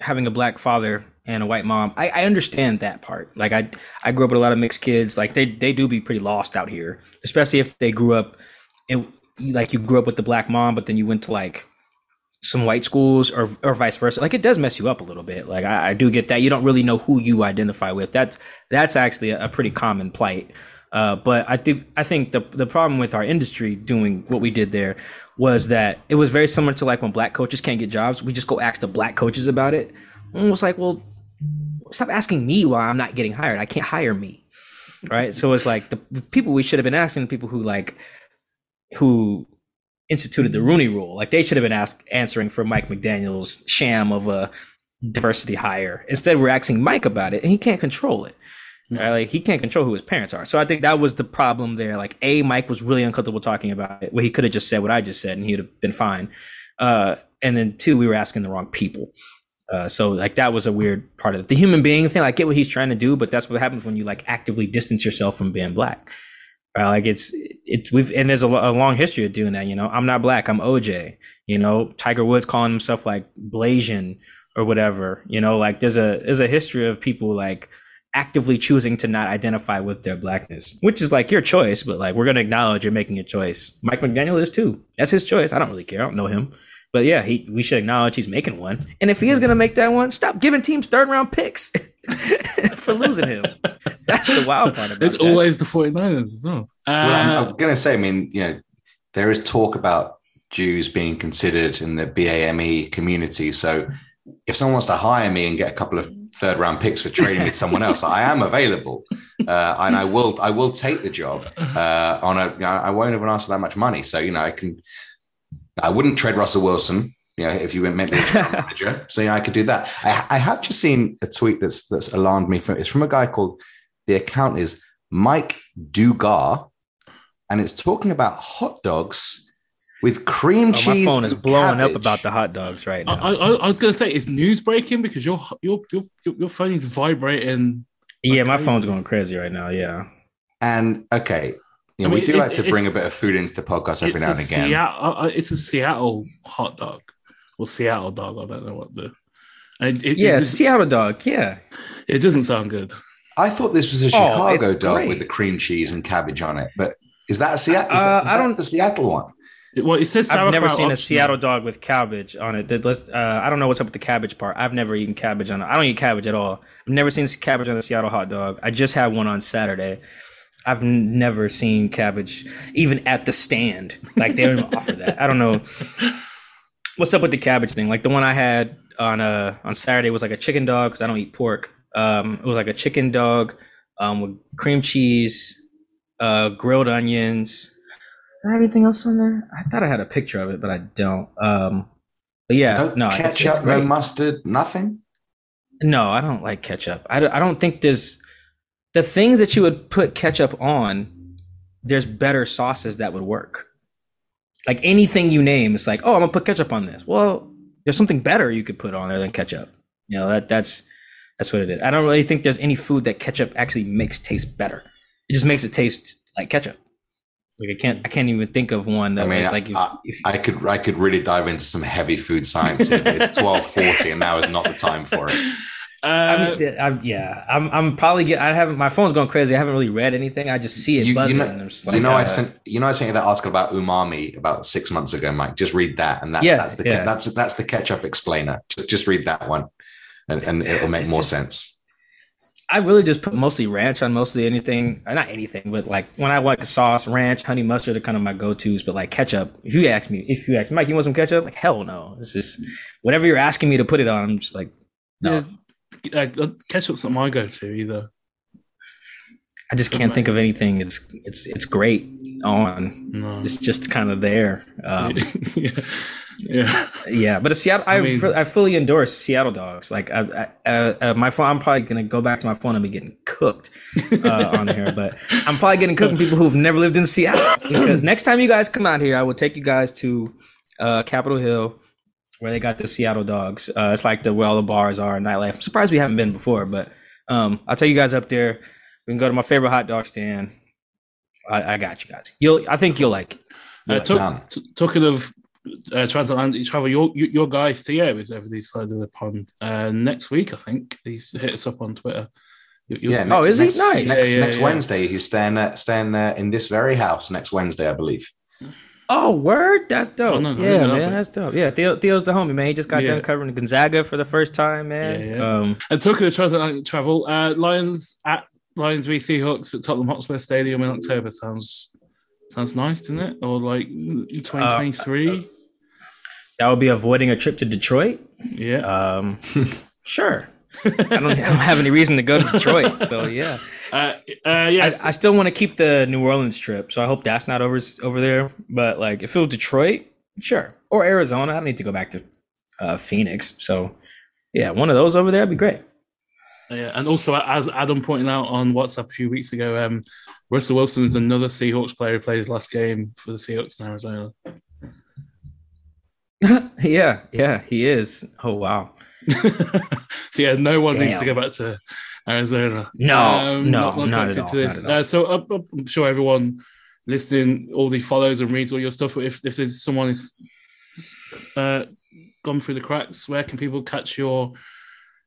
having a black father and a white mom, I, I understand that part. Like I I grew up with a lot of mixed kids. Like they they do be pretty lost out here, especially if they grew up in like you grew up with the black mom, but then you went to like some white schools or or vice versa. Like it does mess you up a little bit. Like I, I do get that. You don't really know who you identify with. That's that's actually a, a pretty common plight. Uh, but I think I think the the problem with our industry doing what we did there was that it was very similar to like when black coaches can't get jobs. We just go ask the black coaches about it. And it was like, well, stop asking me why I'm not getting hired. I can't hire me, right? So it's like the people we should have been asking, the people who like who instituted the Rooney Rule, like they should have been asked answering for Mike McDaniel's sham of a diversity hire. Instead, we're asking Mike about it, and he can't control it. Right? Like he can't control who his parents are. So I think that was the problem there. Like a Mike was really uncomfortable talking about it. Well, he could have just said what I just said, and he'd have been fine. Uh, and then two, we were asking the wrong people. Uh, so like that was a weird part of it. The human being thing, I get what he's trying to do, but that's what happens when you like actively distance yourself from being black. Like it's it's we've and there's a, a, long history of doing that. You know, I'm not black. I'm OJ. You know, Tiger Woods calling himself like Blasian or whatever. You know, like there's a there's a history of people like actively choosing to not identify with their blackness, which is like your choice, but like we're gonna acknowledge you're making a choice. Mike McDaniel is too. That's his choice. I don't really care. I don't know him. But yeah, he we should acknowledge he's making one. And if he is gonna make that one, stop giving teams third round picks for losing him. That's the wild part about It's that. always the 49ers as well. Well, I'm, Uh, I'm going to say, I mean, you know, there is talk about Jews being considered in the BAME community. So if someone wants to hire me and get a couple of third round picks for trading with someone else, I am available, uh, and I will I will take the job uh, on a. You know, I won't even ask for that much money. So you know, I can. I wouldn't trade Russell Wilson. You know, if you meant me a general manager, so yeah, I could do that. I, I have just seen a tweet that's that's alarmed me. From, it's from a guy called the account is Mike Dugar, and it's talking about hot dogs with cream Oh, cheese. my phone is and blowing up about the hot dogs right now. I, I was going to say it's news breaking because your your your your, your phone is vibrating. yeah, my crazy. phone's going crazy right now. Yeah. And okay, you know, I mean, we do like to bring a bit of food into the podcast every now and again. Seattle, uh, uh, it's a Seattle hot dog or Seattle dog. I don't know what the. And it, Yeah, it, Seattle dog. Yeah. it doesn't sound good. I thought this was a Oh, Chicago dog great. with the cream cheese and cabbage on it, but is that a Seattle? Uh, I don't- the Seattle one. Well, it says I've never sauerkraut seen a. Seattle dog with cabbage on it. That- let's- Uh, I don't know what's up with the cabbage part. I've never eaten cabbage on it. I don't eat cabbage at all. I've never seen cabbage on a Seattle hot dog. I just had one on Saturday. I've never seen cabbage even at the stand. Like they don't even offer that. I don't know what's up with the cabbage thing. Like the one I had on uh on Saturday was like a chicken dog because I don't eat pork. Um, it was like a chicken dog um, with cream cheese, uh, grilled onions. Did I have anything else on there? I thought I had a picture of it, but I don't. Um, but yeah, No, no, ketchup, it's no great. mustard, nothing. No, I don't like ketchup. I I don't think there's the things that you would put ketchup on. There's better sauces that would work. Like anything you name, it's like, oh, I'm gonna put ketchup on this. Well, there's something better you could put on there than ketchup. You know that that's that's what it is. I don't really think there's any food that ketchup actually makes taste better. It just makes it taste like ketchup. Like I can't I can't even think of one that I mean, like if, I- if I could I could really dive into some heavy food science. it's twelve forty, and now is not the time for it. Uh, I mean, I'm, yeah, I'm. I'm probably get. I haven't. My phone's going crazy. I haven't really read anything. I just see it You, you buzzing. know, and I'm just like, you know, I uh, sent you know I sent you that article about umami about six months ago, Mike. Just read that, and that, Yeah, that's the yeah. that's that's the ketchup explainer. Just, just read that one, and, and it'll make It's more just- sense. I really just put mostly ranch on mostly anything. uh, Not anything, but like when I like a sauce, ranch, honey mustard are kind of my go tos. But like ketchup, if you ask me, if you ask Mike, you want some ketchup? Like hell no. It's just whatever you're asking me to put it on. I'm just like, no. yeah, uh, ketchup's not my go-to either. I just can't think of anything. It's it's it's great on. No. It's just kind of there. Um, yeah. yeah. Yeah, but Seattle, I, I mean- I fully endorse Seattle dogs. Like, I, I, uh, uh, my phone, I'm probably gonna go back to my phone and be getting cooked uh, on here, but I'm probably getting cooked from people who've never lived in Seattle. Next time you guys come out here, I will take you guys to uh, Capitol Hill. Where they got the Seattle Dogs. Uh, it's like the where all the bars are, nightlife. I'm surprised we haven't been before, but um, I'll take you guys up there. We can go to my favorite hot dog stand. I, I got you guys. You'll, I think you'll like it. You'll Uh, like talk, Done. t- talking of uh, transatlantic travel, your your your guy Theo is over the side of the pond uh, next week. I think he's hit us up on Twitter. You- you- Yeah. Oh, next- is he? next, Nice. Next, Yeah, yeah, next yeah. Wednesday, he's staying uh, staying uh, in this very house next Wednesday, I believe. Oh, word! That's dope. Oh, no, no, yeah, no, no, man, but- that's dope. Yeah, Theo, Theo's the homie, man. He just got Yeah. done covering Gonzaga for the first time, man. Yeah, yeah. Um, And talking of transatlantic travel, uh, Lions at Lions v Seahawks at Tottenham Hotspur Stadium in October sounds sounds nice, doesn't it? Or like twenty twenty three. that would be avoiding a trip to Detroit. Yeah. Um, sure. I don't, I don't have any reason to go to Detroit, so yeah. Uh, uh, yeah. I, I still want to keep the New Orleans trip, so I hope that's not over over there. But like, if it was Detroit, sure, or Arizona, I need to go back to uh, Phoenix. So yeah, one of those over there would be great. Yeah, and also as Adam pointed out on WhatsApp a few weeks ago, um, Russell Wilson is another Seahawks player who played his last game for the Seahawks in Arizona. yeah, yeah, he is. Oh wow. so yeah, no one needs to go back to Arizona. Um, No, no, not at connected all, to this. not all. Uh, so I'm, I'm sure everyone listening already follows and reads all your stuff. If, if there's someone who's uh, gone through the cracks, where can people catch your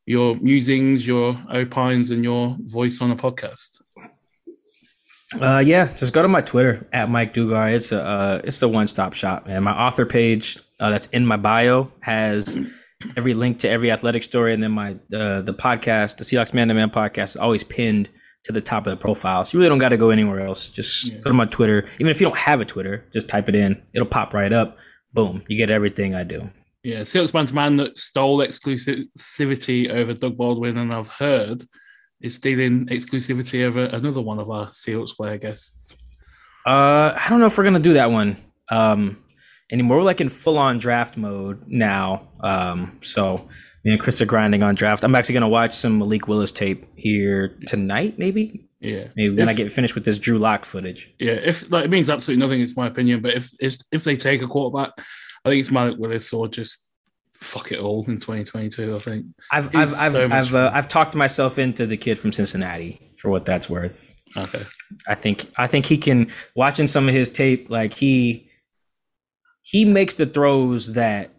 your musings, your opines, and your voice on a podcast? Uh, yeah, just go to my Twitter at Mike Dugar. It's a uh, it's a one stop shop, and My author page uh, that's in my bio has every link to every athletic story, and then my uh, the podcast, the Seahawks Man to Man podcast, is always pinned to the top of the profile. So you really don't got to go anywhere else. Just Yeah. go to my Twitter. Even if you don't have a Twitter, just type it in. It'll pop right up. Boom, you get everything I do. Yeah, Seahawks Man to Man that stole exclusivity over Doug Baldwin, and I've heard is stealing exclusivity over another one of our Seahawks player guests. Uh, I don't know if we're gonna do that one um anymore. We're like in full on draft mode now. Um, so me and Chris are grinding on draft. I'm actually gonna watch some Malik Willis tape here tonight, maybe. Yeah, Maybe when I get finished with this Drew Lock footage. yeah. If like it means absolutely nothing, it's my opinion. But if if, if they take a quarterback, I think it's Malik Willis or just fuck it all in 2022. I think. I've He's I've I've so I've, uh. I've talked myself into the kid from Cincinnati for what that's worth. Okay. I think I think he can watching some of his tape like he he makes the throws that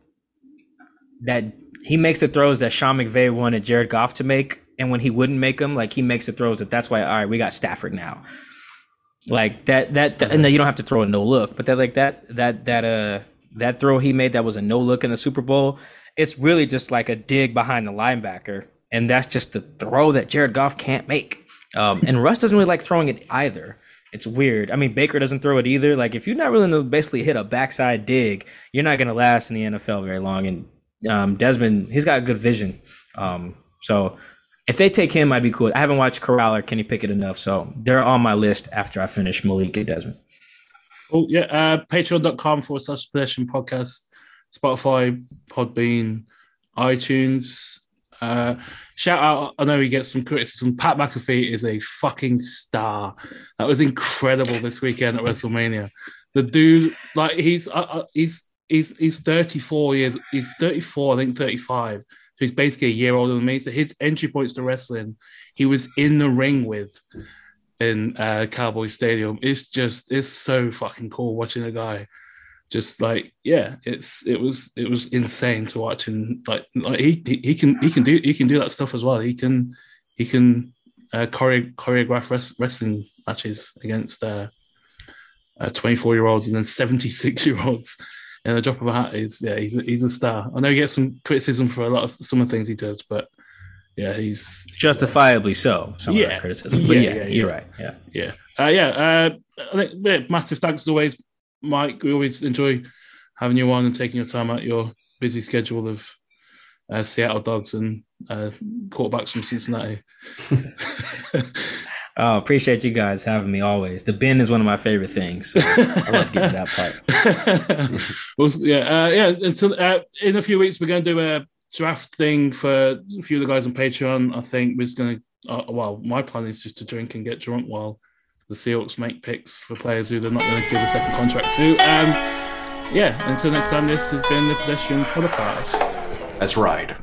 that he makes the throws that Sean McVay wanted Jared Goff to make and when he wouldn't make them like he makes the throws that that's why all right we got Stafford now. Like that that, that and then you don't have to throw a no look but that like that that that uh that throw he made that was a no look in the Super Bowl it's really just like a dig behind the linebacker and that's just the throw that Jared Goff can't make. Um, and Russ doesn't really like throwing it either. It's weird. I mean, Baker doesn't throw it either. Like, if you're not willing to basically hit a backside dig, you're not going to last in the NFL very long. And um, Desmond, he's got good vision. Um, so if they take him, I'd be cool. I haven't watched Corral or Kenny Pickett enough, so they're on my list after I finish Malik and Desmond. Cool. Yeah. Uh, Patreon.com forward slash pedestrian podcast, Spotify, Podbean, iTunes. Uh, shout out. I know he gets some criticism. Pat McAfee is a fucking star. That was incredible this weekend at WrestleMania. The dude, like, he's uh, uh, he's he's he's 34 years. He's 34, I think 35. So he's basically a year older than me. So his entry points to wrestling, he was in the ring with in uh, Cowboy Stadium. It's just it's so fucking cool watching a guy just like yeah, it's it was it was insane to watch and like like he he, he can he can do he can do that stuff as well. He can he can uh, chore- choreograph res- wrestling matches against uh, uh, 24 year olds and then 76 year olds in the drop of a hat. Is yeah, he's a, he's a star. I know he gets some criticism for a lot of some of the things he does, but yeah, he's Justifiably so, some of that criticism. But Yeah, yeah, yeah, you're yeah. right. Yeah. yeah, uh, yeah. Uh, I think yeah, massive thanks as always, Mike. We always enjoy having you on and taking your time out your busy schedule of uh, Seattle Dogs and uh, quarterbacks from Cincinnati. Oh, appreciate you guys having me always. The bin is one of my favorite things. So I love getting that part. well, yeah, uh, yeah. Until uh, in a few weeks, we're going to do a draft thing for a few of the guys on Patreon. I think we're just going to. Uh, well, my plan is just to drink and get drunk while the Seahawks make picks for players who they're not going to give a second contract to. And yeah, until next time, this has been the Pedestrian Podcast. That's right.